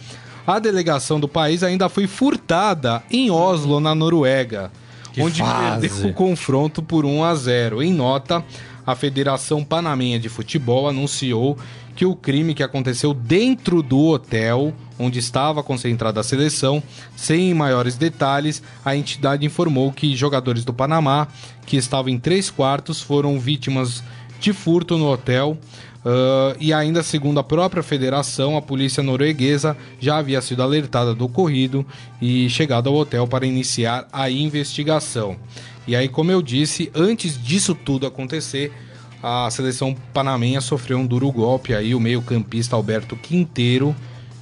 [SPEAKER 2] a delegação do país ainda foi furtada em Oslo, na Noruega, que onde fase. perdeu o confronto por 1 a 0. Em nota, a Federação Panamenha de Futebol anunciou que o crime que aconteceu dentro do hotel onde estava concentrada a seleção, sem maiores detalhes, a entidade informou que jogadores do Panamá, que estavam em três quartos, foram vítimas de furto no hotel. Uh, e ainda segundo a própria federação, a polícia norueguesa já havia sido alertada do ocorrido e chegado ao hotel para iniciar a investigação. E aí, como eu disse, antes disso tudo acontecer, a seleção panamenha sofreu um duro golpe aí, o meio-campista Alberto Quinteiro,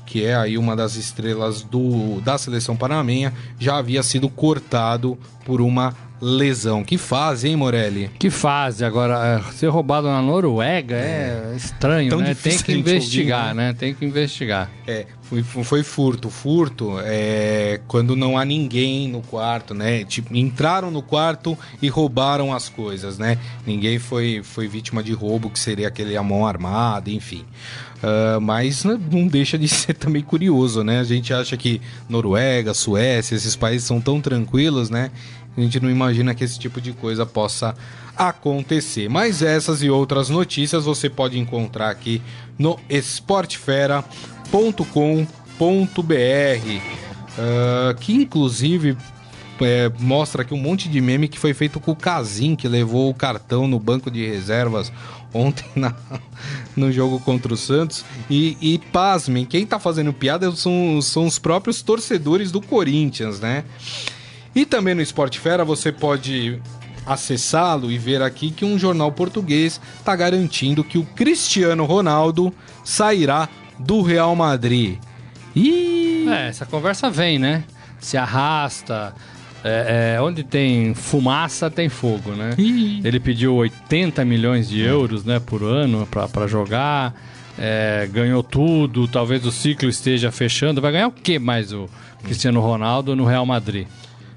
[SPEAKER 2] que é aí uma das estrelas do, da seleção panamenha, já havia sido cortado por uma lesão. Que fase, hein, Morelli?
[SPEAKER 3] Que fase. Agora, é, ser roubado na Noruega é, é estranho, Tão né? Tem que investigar, ouvir, né? né? Tem que investigar.
[SPEAKER 2] É, foi, foi furto. Furto é quando não há ninguém no quarto, né? Tipo, entraram no quarto e roubaram as coisas, né? Ninguém foi, foi vítima de roubo, que seria aquele a mão armada, enfim. Uh, mas não deixa de ser também curioso, né? A gente acha que Noruega, Suécia, esses países são tão tranquilos, né? A gente não imagina que esse tipo de coisa possa acontecer. Mas essas e outras notícias você pode encontrar aqui no esportefera.com.br, uh, que inclusive é, mostra aqui um monte de meme que foi feito com o Casim, que levou o cartão no banco de reservas ontem na, no jogo contra o Santos. E, e pasmem, quem tá fazendo piada são, são os próprios torcedores do Corinthians, né? E também no Esporte Fera você pode acessá-lo e ver aqui que um jornal português está garantindo que o Cristiano Ronaldo sairá do Real Madrid.
[SPEAKER 3] E é, essa conversa vem, né? Se arrasta. É, é, onde tem fumaça, tem fogo, né? Ih. Ele pediu 80 milhões de euros né, por ano para jogar. É, ganhou tudo, talvez o ciclo esteja fechando. Vai ganhar o que mais o Cristiano Ronaldo no Real Madrid?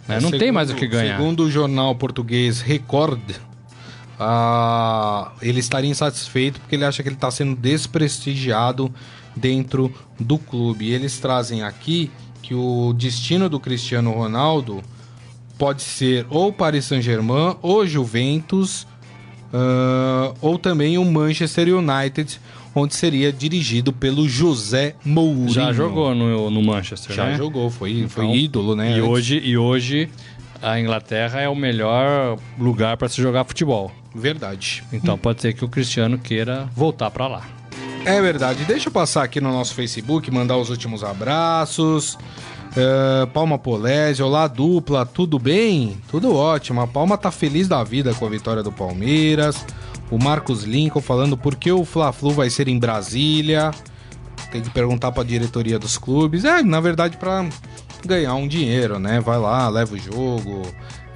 [SPEAKER 3] Né? Não segundo, tem mais o que ganhar.
[SPEAKER 2] Segundo o jornal português Record, uh, ele estaria insatisfeito porque ele acha que ele está sendo desprestigiado dentro do clube. E eles trazem aqui que o destino do Cristiano Ronaldo pode ser ou Paris Saint-Germain, ou Juventus, uh, ou também o Manchester United, onde seria dirigido pelo José Mourinho.
[SPEAKER 3] Já jogou no, no Manchester,
[SPEAKER 2] Já
[SPEAKER 3] né?
[SPEAKER 2] jogou, foi, então, foi ídolo, né?
[SPEAKER 3] E hoje, e hoje a Inglaterra é o melhor lugar para se jogar futebol.
[SPEAKER 2] Verdade.
[SPEAKER 3] Então hum. pode ser que o Cristiano queira voltar para lá.
[SPEAKER 2] É verdade. Deixa eu passar aqui no nosso Facebook, mandar os últimos abraços. Uh, Palma Polésio, olá dupla, tudo bem? Tudo ótimo. A Palma tá feliz da vida com a vitória do Palmeiras. O Marcos Lincoln falando por que o Fla-Flu vai ser em Brasília. Tem que perguntar para a diretoria dos clubes. É, na verdade, para ganhar um dinheiro, né? Vai lá, leva o jogo.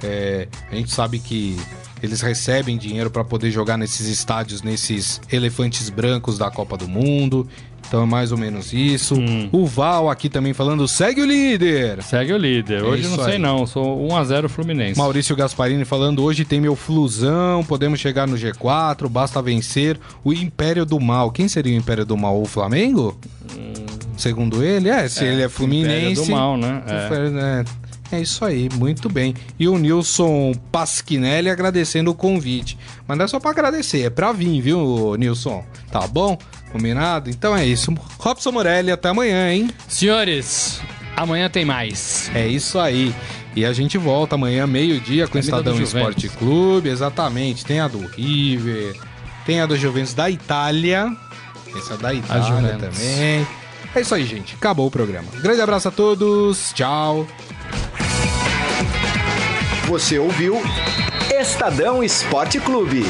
[SPEAKER 2] É, a gente sabe que eles recebem dinheiro para poder jogar nesses estádios, nesses elefantes brancos da Copa do Mundo. Então é mais ou menos isso. Hum. O Val aqui também falando, segue o líder.
[SPEAKER 3] Segue o líder. É hoje não sei aí. não, sou 1 a 0 Fluminense.
[SPEAKER 2] Maurício Gasparini falando, hoje tem meu flusão, podemos chegar no G4, basta vencer o Império do Mal. Quem seria o Império do Mal? O Flamengo? Hum. Segundo ele, é, se é, ele é Fluminense. Império
[SPEAKER 3] do Mal, né?
[SPEAKER 2] É. é. É isso aí, muito bem. E o Nilson Pasquinelli agradecendo o convite. Mas não é só para agradecer, é para vir, viu, Nilson? Tá bom? Combinado? Então é isso. Robson Morelli, até amanhã, hein?
[SPEAKER 3] Senhores, amanhã tem mais.
[SPEAKER 2] É isso aí. E a gente volta amanhã, meio-dia, com o Estadão Esporte Clube. Exatamente. Tem a do River, tem a do Juventus da Itália. Essa da Itália também. É isso aí, gente. Acabou o programa. Grande abraço a todos. Tchau.
[SPEAKER 1] Você ouviu Estadão Esporte Clube.